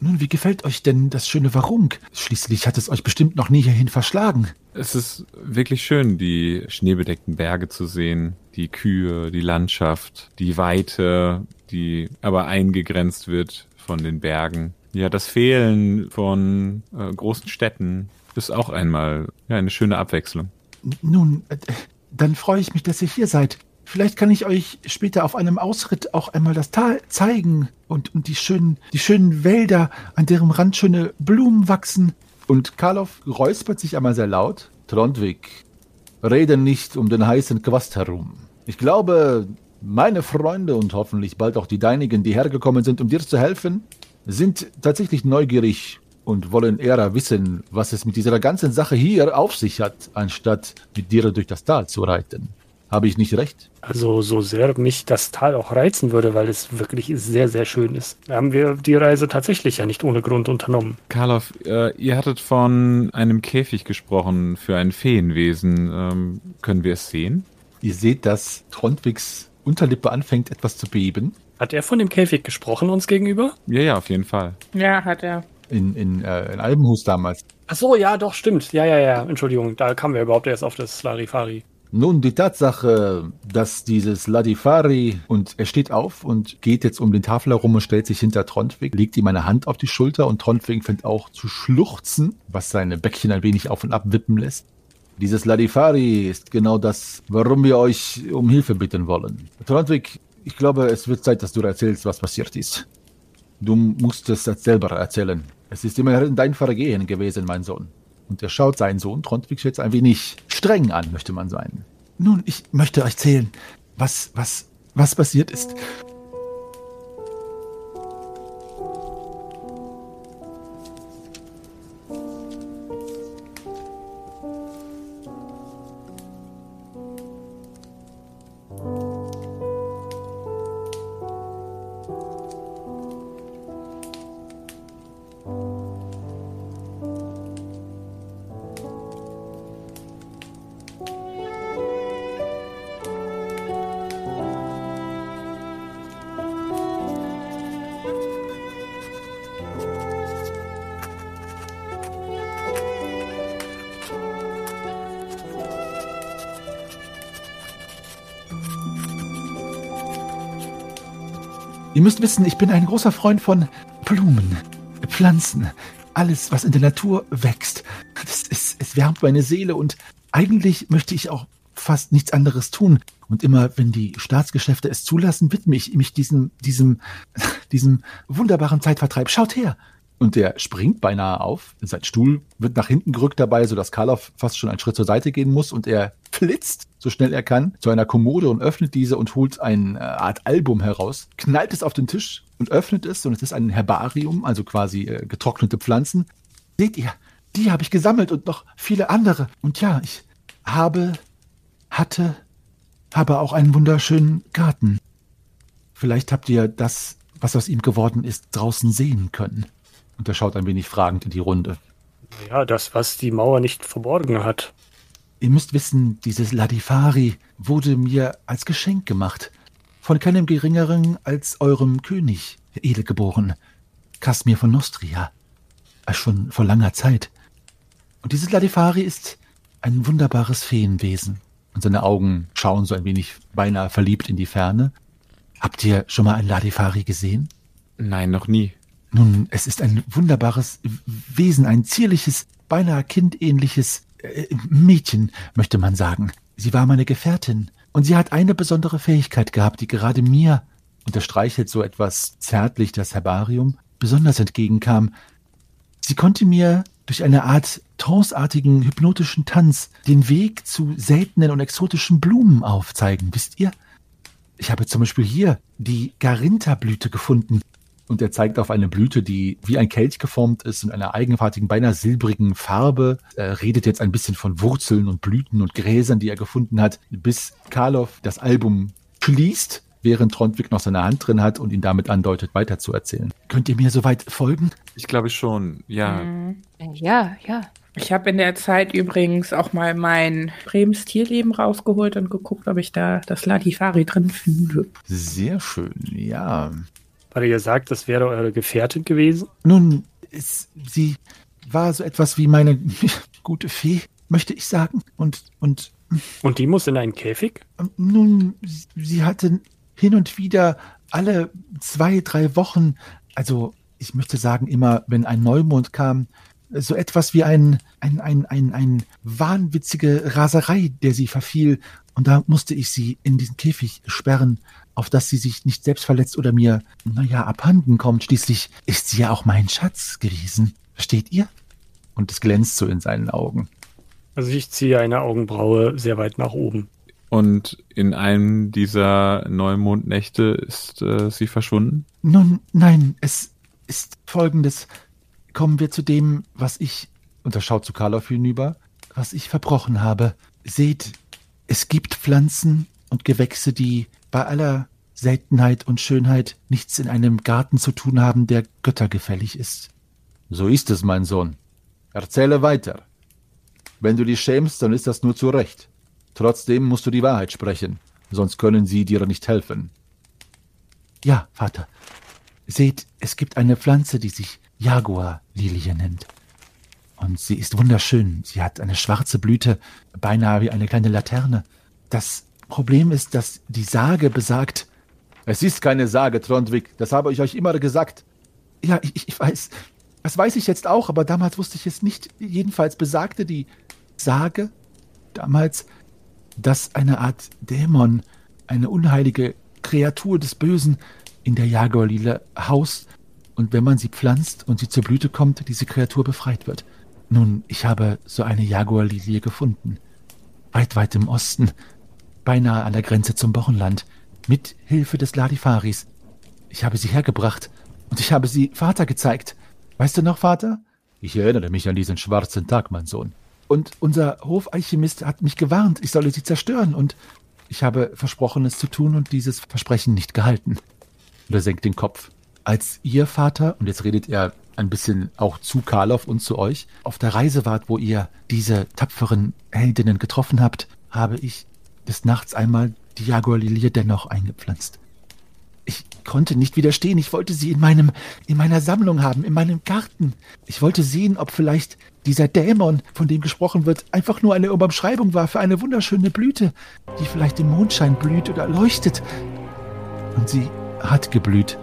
[SPEAKER 1] Nun, wie gefällt euch denn das schöne Warunk? Schließlich hat es euch bestimmt noch nie hierhin verschlagen.
[SPEAKER 4] Es ist wirklich schön, die schneebedeckten Berge zu sehen, die Kühe, die Landschaft, die Weite, die aber eingegrenzt wird von den Bergen. Ja, das Fehlen von äh, großen Städten ist auch einmal ja, eine schöne Abwechslung.
[SPEAKER 1] Nun, äh, dann freue ich mich, dass ihr hier seid. Vielleicht kann ich euch später auf einem Ausritt auch einmal das Tal zeigen und, und die schönen, die schönen Wälder, an deren Rand schöne Blumen wachsen. Und Karloff räuspert sich einmal sehr laut. Trondwig, rede nicht um den heißen Quast herum. Ich glaube, meine Freunde und hoffentlich bald auch die deinigen, die hergekommen sind, um dir zu helfen, sind tatsächlich neugierig und wollen eher wissen, was es mit dieser ganzen Sache hier auf sich hat, anstatt mit dir durch das Tal zu reiten. Habe ich nicht recht?
[SPEAKER 2] Also so sehr mich das Tal auch reizen würde, weil es wirklich sehr, sehr schön ist, haben wir die Reise tatsächlich ja nicht ohne Grund unternommen.
[SPEAKER 4] Karloff, äh, ihr hattet von einem Käfig gesprochen für ein Feenwesen. Ähm, können wir es sehen?
[SPEAKER 1] Ihr seht, dass Trondwigs Unterlippe anfängt etwas zu beben.
[SPEAKER 2] Hat er von dem Käfig gesprochen uns gegenüber?
[SPEAKER 4] Ja, ja, auf jeden Fall.
[SPEAKER 3] Ja, hat er.
[SPEAKER 1] In, in, äh, in Albenhus damals.
[SPEAKER 2] Ach so, ja, doch, stimmt. Ja, ja, ja. Entschuldigung, da kamen wir überhaupt erst auf das Larifari.
[SPEAKER 1] Nun, die Tatsache, dass dieses Ladifari und er steht auf und geht jetzt um den Tafel herum und stellt sich hinter Trondwig, legt ihm eine Hand auf die Schulter und Trondwig fängt auch zu schluchzen, was seine Bäckchen ein wenig auf und ab wippen lässt. Dieses Ladifari ist genau das, warum wir euch um Hilfe bitten wollen. Trondwig, ich glaube, es wird Zeit, dass du erzählst, was passiert ist. Du musst es selber erzählen. Es ist immerhin dein Vergehen gewesen, mein Sohn. Und er schaut seinen Sohn Trondwig jetzt ein wenig streng an, möchte man sein. Nun, ich möchte euch erzählen, was, was, was passiert ist. Müsst wissen, ich bin ein großer Freund von Blumen, Pflanzen, alles, was in der Natur wächst. Ist, es wärmt meine Seele und eigentlich möchte ich auch fast nichts anderes tun. Und immer, wenn die Staatsgeschäfte es zulassen, widme ich mich diesem, diesem, diesem wunderbaren Zeitvertreib. Schaut her! Und der springt beinahe auf. Sein Stuhl wird nach hinten gerückt dabei, sodass Karloff fast schon einen Schritt zur Seite gehen muss und er flitzt, so schnell er kann, zu einer Kommode und öffnet diese und holt eine Art Album heraus, knallt es auf den Tisch und öffnet es und es ist ein Herbarium, also quasi äh, getrocknete Pflanzen. Seht ihr, die habe ich gesammelt und noch viele andere. Und ja, ich habe, hatte, habe auch einen wunderschönen Garten. Vielleicht habt ihr das, was aus ihm geworden ist, draußen sehen können. Und er schaut ein wenig fragend in die Runde.
[SPEAKER 2] Ja, das, was die Mauer nicht verborgen hat.
[SPEAKER 1] Ihr müsst wissen, dieses Ladifari wurde mir als Geschenk gemacht. Von keinem geringeren als eurem König, edelgeboren, Kasmir von Nostria. Schon vor langer Zeit. Und dieses Ladifari ist ein wunderbares Feenwesen. Und seine Augen schauen so ein wenig beinahe verliebt in die Ferne. Habt ihr schon mal ein Ladifari gesehen?
[SPEAKER 4] Nein, noch nie.
[SPEAKER 1] Nun, es ist ein wunderbares Wesen, ein zierliches, beinahe kindähnliches äh, Mädchen, möchte man sagen. Sie war meine Gefährtin und sie hat eine besondere Fähigkeit gehabt, die gerade mir, und er streichelt so etwas zärtlich das Herbarium, besonders entgegenkam. Sie konnte mir durch eine Art tranceartigen hypnotischen Tanz den Weg zu seltenen und exotischen Blumen aufzeigen, wisst ihr? Ich habe zum Beispiel hier die Garinta-Blüte gefunden. Und er zeigt auf eine Blüte, die wie ein Kelch geformt ist, in einer eigenartigen, beinahe silbrigen Farbe. Er redet jetzt ein bisschen von Wurzeln und Blüten und Gräsern, die er gefunden hat, bis Karloff das Album schließt, während Trondwig noch seine Hand drin hat und ihn damit andeutet, weiterzuerzählen. Könnt ihr mir soweit folgen?
[SPEAKER 4] Ich glaube schon, ja.
[SPEAKER 3] Mhm.
[SPEAKER 7] Ja, ja.
[SPEAKER 3] Ich habe in der Zeit übrigens auch mal mein Brems Tierleben rausgeholt und geguckt, ob ich da das Ladifari drin finde.
[SPEAKER 1] Sehr schön, ja.
[SPEAKER 2] Weil ihr sagt, das wäre eure Gefährtin gewesen.
[SPEAKER 1] Nun, es, sie war so etwas wie meine gute Fee, möchte ich sagen. Und, und
[SPEAKER 2] Und die muss in einen Käfig?
[SPEAKER 1] ähm, nun, sie hatte hin und wieder alle zwei, drei Wochen, also ich möchte sagen, immer, wenn ein Neumond kam, so etwas wie ein, ein, ein, ein, ein wahnwitzige Raserei, der sie verfiel. Und da musste ich sie in diesen Käfig sperren, auf dass sie sich nicht selbst verletzt oder mir, naja, abhanden kommt. Schließlich ist sie ja auch mein Schatz gewesen. Versteht ihr? Und es glänzt so in seinen Augen.
[SPEAKER 2] Also ich ziehe eine Augenbraue sehr weit nach oben.
[SPEAKER 4] Und in einem dieser Neumondnächte ist äh, sie verschwunden?
[SPEAKER 1] Nun, nein, es, ist folgendes. Kommen wir zu dem, was ich, und er schaut zu Karloff hinüber, was ich verbrochen habe. Seht, es gibt Pflanzen und Gewächse, die bei aller Seltenheit und Schönheit nichts in einem Garten zu tun haben, der göttergefällig ist. So ist es, mein Sohn. Erzähle weiter. Wenn du dich schämst, dann ist das nur zu Recht. Trotzdem musst du die Wahrheit sprechen, sonst können sie dir nicht helfen. Ja, Vater. Seht, es gibt eine Pflanze, die sich Jaguarlilie nennt. Und sie ist wunderschön. Sie hat eine schwarze Blüte, beinahe wie eine kleine Laterne. Das Problem ist, dass die Sage besagt. Es ist keine Sage, Trondwig. Das habe ich euch immer gesagt. Ja, ich, ich weiß. Das weiß ich jetzt auch, aber damals wusste ich es nicht. Jedenfalls besagte die Sage damals, dass eine Art Dämon, eine unheilige Kreatur des Bösen in der Jaguarlile haust und wenn man sie pflanzt und sie zur Blüte kommt, diese Kreatur befreit wird. Nun, ich habe so eine Jaguarlilie gefunden. Weit, weit im Osten, beinahe an der Grenze zum Bochenland, mit Hilfe des Ladifaris. Ich habe sie hergebracht und ich habe sie Vater gezeigt. Weißt du noch, Vater? Ich erinnere mich an diesen schwarzen Tag, mein Sohn. Und unser Hofalchemist hat mich gewarnt, ich solle sie zerstören, und ich habe versprochen, es zu tun und dieses Versprechen nicht gehalten. Und er senkt den Kopf. Als ihr Vater, und jetzt redet er ein bisschen auch zu Karloff und zu euch, auf der Reise wart, wo ihr diese tapferen Heldinnen getroffen habt, habe ich des Nachts einmal die Jaguarlilie dennoch eingepflanzt. Ich konnte nicht widerstehen. Ich wollte sie in meinem, in meiner Sammlung haben, in meinem Garten. Ich wollte sehen, ob vielleicht dieser Dämon, von dem gesprochen wird, einfach nur eine Umschreibung war für eine wunderschöne Blüte, die vielleicht im Mondschein blüht oder leuchtet. Und sie hat geblüht.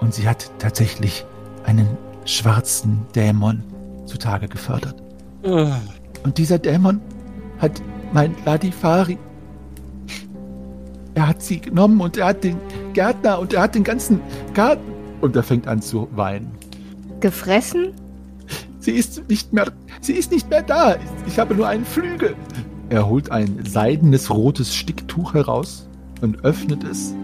[SPEAKER 1] Und sie hat tatsächlich einen schwarzen Dämon zutage gefördert. Und dieser Dämon hat mein Ladifari. Er hat sie genommen und er hat den Gärtner und er hat den ganzen Garten. Und er fängt an zu weinen.
[SPEAKER 6] Gefressen?
[SPEAKER 1] Sie ist nicht mehr, sie ist nicht mehr da. Ich habe nur einen Flügel. Er holt ein seidenes rotes Sticktuch heraus und öffnet es.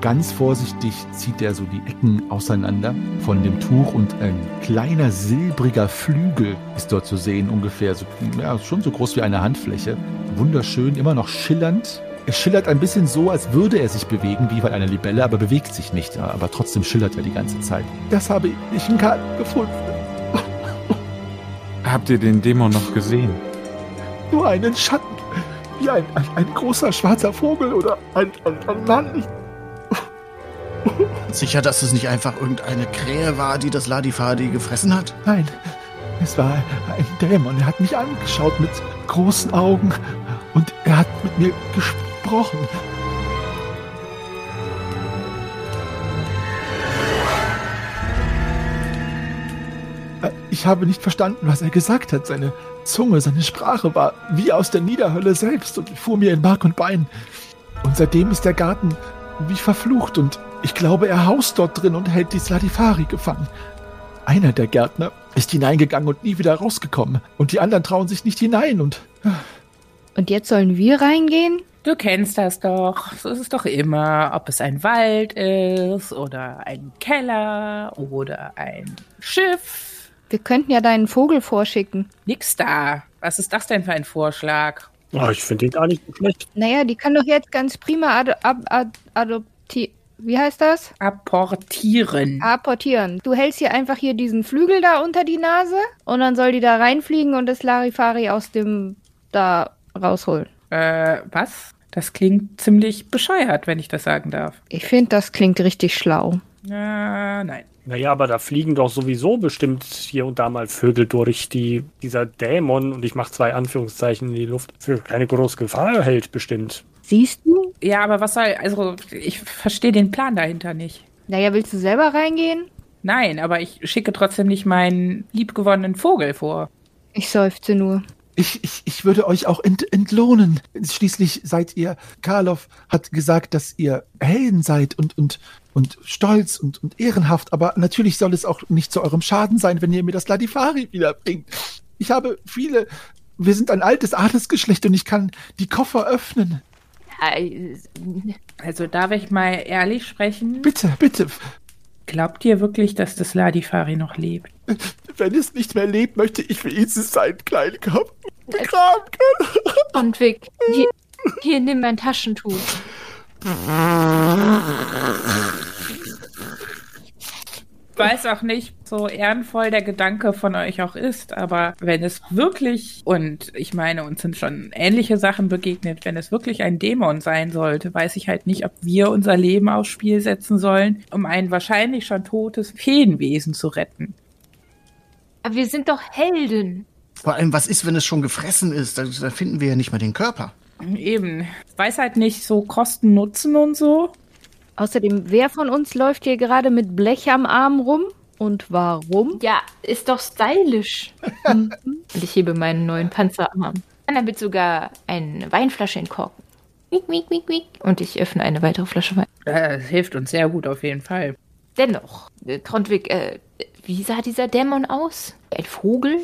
[SPEAKER 1] Ganz vorsichtig zieht er so die Ecken auseinander von dem Tuch und ein kleiner silbriger Flügel ist dort zu sehen, ungefähr so, ja, schon so groß wie eine Handfläche. Wunderschön, immer noch schillernd. Er schillert ein bisschen so, als würde er sich bewegen, wie bei einer Libelle, aber bewegt sich nicht. Aber trotzdem schillert er die ganze Zeit. Das habe ich im Garten gefunden.
[SPEAKER 4] Habt ihr den Dämon noch gesehen?
[SPEAKER 1] Nur einen Schatten. Wie ein, ein, ein großer schwarzer Vogel oder ein, ein, ein Mann.
[SPEAKER 5] Sicher, dass es nicht einfach irgendeine Krähe war, die das Ladifadi gefressen hat?
[SPEAKER 1] Nein, es war ein Dämon. Er hat mich angeschaut mit großen Augen und er hat mit mir gesprochen. Äh, Ich habe nicht verstanden, was er gesagt hat. Seine Zunge, seine Sprache war wie aus der Niederhölle selbst und fuhr mir in Mark und Bein. Und seitdem ist der Garten wie verflucht und ich glaube, er haust dort drin und hält die Sladifari gefangen. Einer der Gärtner ist hineingegangen und nie wieder rausgekommen. Und die anderen trauen sich nicht hinein und.
[SPEAKER 6] Und jetzt sollen wir reingehen?
[SPEAKER 3] Du kennst das doch. So ist es doch immer. Ob es ein Wald ist oder ein Keller oder ein Schiff.
[SPEAKER 6] Wir könnten ja deinen Vogel vorschicken.
[SPEAKER 3] Nix da. Was ist das denn für ein Vorschlag?
[SPEAKER 2] Oh, ich finde den gar nicht so schlecht.
[SPEAKER 6] Naja, die kann doch jetzt ganz prima ad ad ad adoptieren. Wie heißt das?
[SPEAKER 3] Apportieren.
[SPEAKER 6] Apportieren. Du hältst hier einfach hier diesen Flügel da unter die Nase und dann soll die da reinfliegen und das Larifari aus dem da rausholen.
[SPEAKER 3] Äh, was? Das klingt ziemlich bescheuert, wenn ich das sagen darf.
[SPEAKER 6] Ich finde, das klingt richtig schlau.
[SPEAKER 3] Äh, nein.
[SPEAKER 2] Naja, aber da fliegen doch sowieso bestimmt hier und da mal Vögel durch, die dieser Dämon, und ich mache zwei Anführungszeichen in die Luft, für keine große Gefahr hält bestimmt.
[SPEAKER 6] Siehst du?
[SPEAKER 3] Ja, aber was soll, also ich verstehe den Plan dahinter nicht.
[SPEAKER 6] Naja, willst du selber reingehen?
[SPEAKER 3] Nein, aber ich schicke trotzdem nicht meinen liebgewonnenen Vogel vor.
[SPEAKER 6] Ich seufze nur.
[SPEAKER 1] Ich, ich, ich würde euch auch ent, entlohnen. Schließlich seid ihr, Karloff hat gesagt, dass ihr Helden seid und, und, und stolz und, und ehrenhaft, aber natürlich soll es auch nicht zu eurem Schaden sein, wenn ihr mir das Ladifari wiederbringt. Ich habe viele, wir sind ein altes Adelsgeschlecht und ich kann die Koffer öffnen.
[SPEAKER 3] Also darf ich mal ehrlich sprechen?
[SPEAKER 1] Bitte, bitte.
[SPEAKER 3] Glaubt ihr wirklich, dass das Ladifari noch lebt?
[SPEAKER 1] Wenn es nicht mehr lebt, möchte ich wenigstens seinen kleinen Körper begraben können.
[SPEAKER 7] Trondwig, hier, hier, nimm mein Taschentuch.
[SPEAKER 3] Ich weiß auch nicht, so ehrenvoll der Gedanke von euch auch ist, aber wenn es wirklich, und ich meine, uns sind schon ähnliche Sachen begegnet, wenn es wirklich ein Dämon sein sollte, weiß ich halt nicht, ob wir unser Leben aufs Spiel setzen sollen, um ein wahrscheinlich schon totes Feenwesen zu retten.
[SPEAKER 7] Aber wir sind doch Helden.
[SPEAKER 5] Vor allem, was ist, wenn es schon gefressen ist? Da, da finden wir ja nicht mal den Körper.
[SPEAKER 3] Eben. Ich weiß halt nicht so Kosten, Nutzen und so.
[SPEAKER 6] Außerdem, wer von uns läuft hier gerade mit Blech am Arm rum? Und warum?
[SPEAKER 7] Ja, ist doch stylisch. Und ich hebe meinen neuen Panzerarm. Und damit sogar eine Weinflasche in Korken. Wiek, wiek, wiek, wiek. Und ich öffne eine weitere Flasche Wein.
[SPEAKER 3] Das hilft uns sehr gut auf jeden Fall.
[SPEAKER 7] Dennoch, äh, Trondwig, äh, wie sah dieser Dämon aus? Ein Vogel?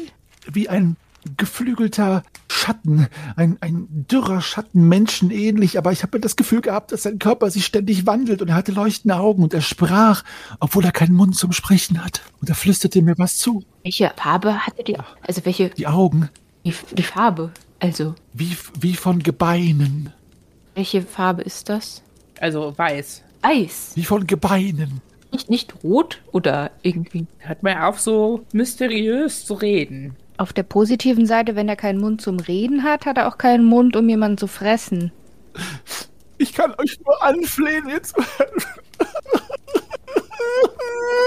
[SPEAKER 1] Wie ein geflügelter Schatten, ein, ein dürrer Schatten, menschenähnlich, aber ich habe das Gefühl gehabt, dass sein Körper sich ständig wandelt und er hatte leuchtende Augen und er sprach, obwohl er keinen Mund zum Sprechen hat. Und er flüsterte mir was zu.
[SPEAKER 7] Welche Farbe hatte die? Also welche,
[SPEAKER 1] Die Augen,
[SPEAKER 7] die, die Farbe? Also,
[SPEAKER 1] wie, wie von Gebeinen,
[SPEAKER 7] welche Farbe ist das?
[SPEAKER 3] Also weiß.
[SPEAKER 7] Eis.
[SPEAKER 1] wie von Gebeinen.
[SPEAKER 7] Nicht, nicht rot oder irgendwie.
[SPEAKER 3] Hört mal auf, so mysteriös zu reden.
[SPEAKER 6] Auf der positiven Seite, wenn er keinen Mund zum Reden hat, hat er auch keinen Mund, um jemanden zu fressen.
[SPEAKER 1] Ich kann euch nur anflehen, jetzt.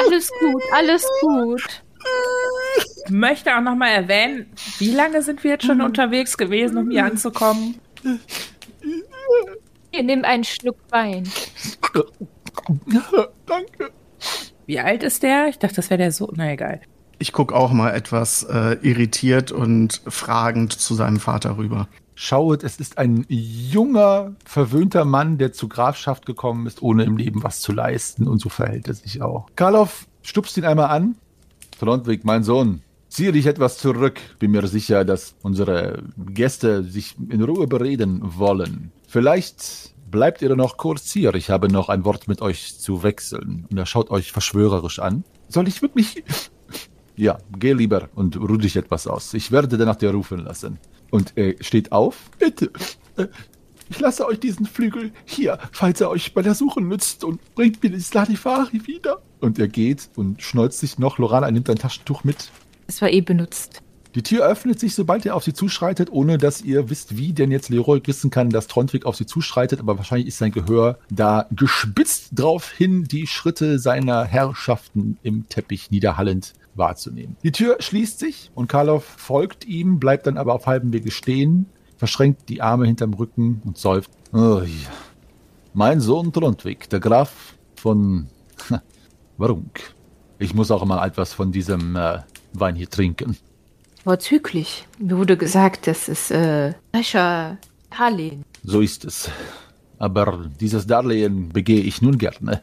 [SPEAKER 7] Alles gut, alles gut.
[SPEAKER 3] Ich möchte auch nochmal erwähnen, wie lange sind wir jetzt schon unterwegs gewesen, um hier anzukommen?
[SPEAKER 7] Hier, nimm einen Schluck Wein.
[SPEAKER 1] Danke.
[SPEAKER 3] Wie alt ist der? Ich dachte, das wäre der so. Na egal.
[SPEAKER 5] Ich gucke auch mal etwas äh, irritiert und fragend zu seinem Vater rüber.
[SPEAKER 1] Schauet, es ist ein junger, verwöhnter Mann, der zur Grafschaft gekommen ist, ohne im Leben was zu leisten. Und so verhält er sich auch. Karloff stupst ihn einmal an. Trondwig, mein Sohn, ziehe dich etwas zurück. Bin mir sicher, dass unsere Gäste sich in Ruhe bereden wollen. Vielleicht bleibt ihr noch kurz hier. Ich habe noch ein Wort mit euch zu wechseln. Und er schaut euch verschwörerisch an. Soll ich wirklich... Ja, geh lieber und ruh dich etwas aus. Ich werde danach dir rufen lassen. Und er steht auf. Bitte, äh, ich lasse euch diesen Flügel hier, falls er euch bei der Suche nützt und bringt mir die Sladifari wieder. Und er geht und schneuzt sich noch. Lorana nimmt ein Taschentuch mit.
[SPEAKER 7] Es war eh benutzt.
[SPEAKER 1] Die Tür öffnet sich, sobald er auf sie zuschreitet, ohne dass ihr wisst, wie denn jetzt Leroy wissen kann, dass Trondwig auf sie zuschreitet. Aber wahrscheinlich ist sein Gehör da gespitzt drauf hin, die Schritte seiner Herrschaften im Teppich niederhallend wahrzunehmen. Die Tür schließt sich und Karloff folgt ihm, bleibt dann aber auf halbem Wege stehen, verschränkt die Arme hinterm Rücken und seufzt. Oh, ja. Mein Sohn Trondwig, der Graf von Warunk. Ich muss auch mal etwas von diesem äh, Wein hier trinken.
[SPEAKER 7] Vorzüglich. Mir wurde gesagt, das ist äh, frischer Darlehen.
[SPEAKER 1] So ist es. Aber dieses Darlehen begehe ich nun gerne.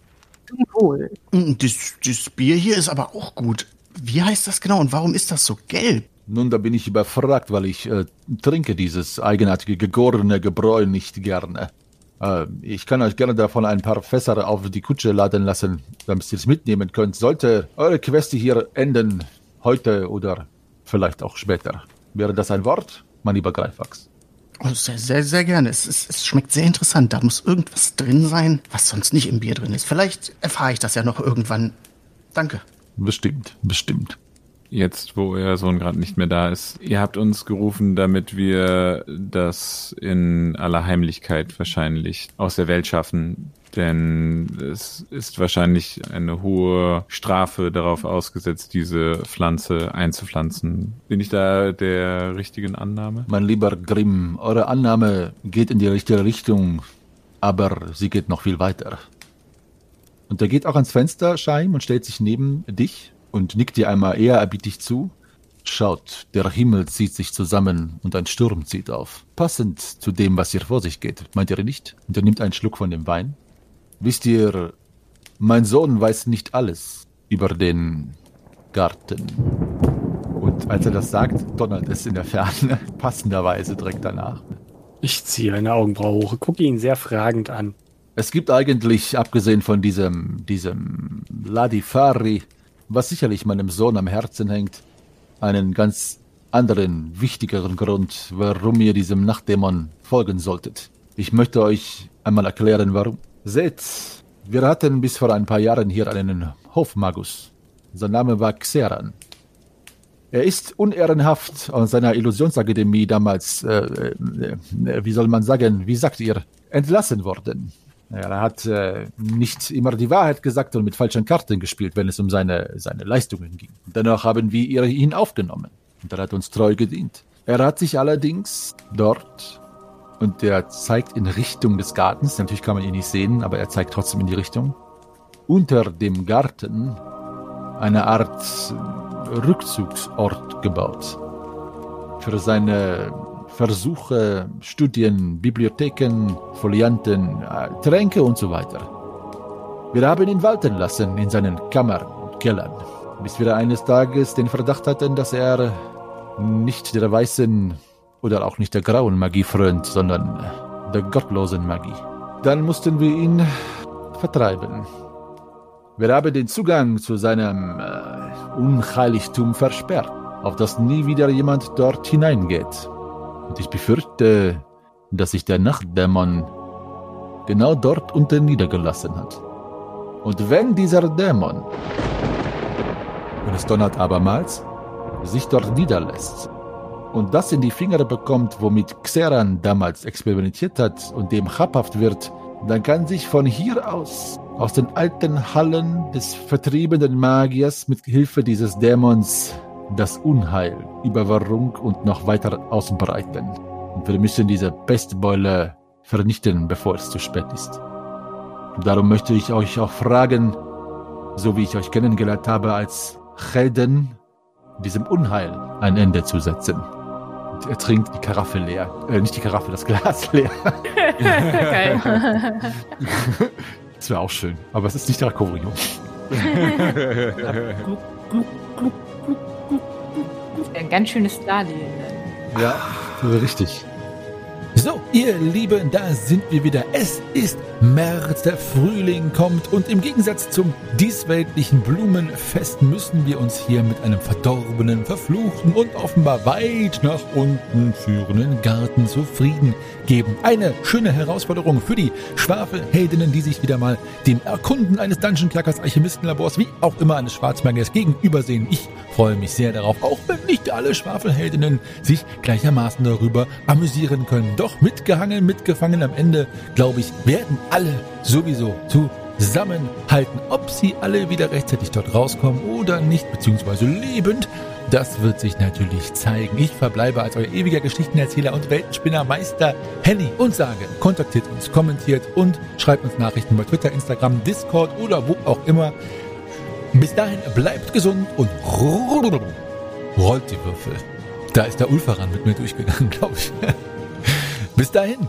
[SPEAKER 7] Wohl.
[SPEAKER 5] Mm, Das, das Bier hier ist aber auch gut. Wie heißt das genau und warum ist das so gelb?
[SPEAKER 1] Nun, da bin ich überfragt, weil ich äh, trinke dieses eigenartige gegorene Gebräu nicht gerne. Äh, ich kann euch gerne davon ein paar Fässer auf die Kutsche laden lassen, damit ihr es mitnehmen könnt. Sollte eure Queste hier enden, heute oder vielleicht auch später. Wäre das ein Wort, mein lieber Greifax?
[SPEAKER 5] Oh, sehr, sehr, sehr gerne. Es, es, es schmeckt sehr interessant. Da muss irgendwas drin sein, was sonst nicht im Bier drin ist. Vielleicht erfahre ich das ja noch irgendwann. Danke.
[SPEAKER 1] Bestimmt, bestimmt.
[SPEAKER 4] Jetzt, wo euer Sohn gerade nicht mehr da ist. Ihr habt uns gerufen, damit wir das in aller Heimlichkeit wahrscheinlich aus der Welt schaffen. Denn es ist wahrscheinlich eine hohe Strafe darauf ausgesetzt, diese Pflanze einzupflanzen. Bin ich da der richtigen Annahme?
[SPEAKER 1] Mein lieber Grimm, eure Annahme geht in die richtige Richtung, aber sie geht noch viel weiter. Und er geht auch ans Fenster, Scheim, und stellt sich neben dich und nickt dir einmal ehrerbietig zu. Schaut, der Himmel zieht sich zusammen und ein Sturm zieht auf. Passend zu dem, was hier vor sich geht, meint ihr nicht? Und er nimmt einen Schluck von dem Wein. Wisst ihr, mein Sohn weiß nicht alles über den Garten. Und als er das sagt, donnert es in der Ferne, passenderweise direkt danach.
[SPEAKER 2] Ich ziehe eine Augenbraue hoch, gucke ihn sehr fragend an.
[SPEAKER 1] Es gibt eigentlich, abgesehen von diesem, diesem Ladifari, was sicherlich meinem Sohn am Herzen hängt, einen ganz anderen, wichtigeren Grund, warum ihr diesem Nachtdämon folgen solltet. Ich möchte euch einmal erklären, warum. Seht, wir hatten bis vor ein paar Jahren hier einen Hofmagus. Sein Name war Xeran. Er ist unehrenhaft aus seiner Illusionsakademie damals, äh, äh, wie soll man sagen, wie sagt ihr, entlassen worden. Er hat äh, nicht immer die Wahrheit gesagt und mit falschen Karten gespielt, wenn es um seine, seine Leistungen ging. Dennoch haben wir ihn aufgenommen und er hat uns treu gedient. Er hat sich allerdings dort, und er zeigt in Richtung des Gartens, natürlich kann man ihn nicht sehen, aber er zeigt trotzdem in die Richtung, unter dem Garten eine Art Rückzugsort gebaut. Für seine Versuche, Studien, Bibliotheken, Folianten, äh, Tränke und so weiter. Wir haben ihn walten lassen in seinen Kammern und Kellern, bis wir eines Tages den Verdacht hatten, dass er nicht der weißen oder auch nicht der grauen Magie frönt, sondern der gottlosen Magie. Dann mussten wir ihn vertreiben. Wir haben den Zugang zu seinem äh, Unheiligtum versperrt, auf dass nie wieder jemand dort hineingeht. Und ich befürchte, dass sich der Nachtdämon genau dort unten niedergelassen hat. Und wenn dieser Dämon, und es donnert abermals, sich dort niederlässt und das in die Finger bekommt, womit Xeran damals experimentiert hat und dem habhaft wird, dann kann sich von hier aus, aus den alten Hallen des vertriebenen Magiers mit Hilfe dieses Dämons das Unheil, Überwachung und noch weiter ausbreiten. Und wir müssen diese Pestbeule vernichten, bevor es zu spät ist. Darum möchte ich euch auch fragen, so wie ich euch kennengelernt habe, als Helden diesem Unheil ein Ende zu setzen. Und er trinkt die Karaffe leer. Äh, nicht die Karaffe, das Glas leer.
[SPEAKER 3] Geil.
[SPEAKER 1] das wäre auch schön, aber es ist nicht Rakorio.
[SPEAKER 7] Ein ganz schönes Darlehen.
[SPEAKER 1] Ja, richtig.
[SPEAKER 8] So, ihr Lieben, da sind wir wieder. Es ist März, der Frühling kommt und im Gegensatz zum diesweltlichen Blumenfest müssen wir uns hier mit einem verdorbenen, verfluchten und offenbar weit nach unten führenden Garten zufrieden geben. Eine schöne Herausforderung für die Schwafelheldinnen, die sich wieder mal dem Erkunden eines Dungeon Klackers Alchemistenlabors, wie auch immer eines Schwarzmagiers gegenübersehen. Ich freue mich sehr darauf, auch wenn nicht alle Schwafelheldinnen sich gleichermaßen darüber amüsieren können. Doch mitgehangen, mitgefangen am Ende, glaube ich, werden alle sowieso zusammenhalten. Ob sie alle wieder rechtzeitig dort rauskommen oder nicht, beziehungsweise lebend, das wird sich natürlich zeigen. Ich verbleibe als euer ewiger Geschichtenerzähler und Weltenspinner Meister Henny und sage, kontaktiert uns, kommentiert und schreibt uns Nachrichten bei Twitter, Instagram, Discord oder wo auch immer. Bis dahin bleibt gesund und rollt die Würfel. Da ist der Ulfaran mit mir durchgegangen, glaube ich. Bis dahin.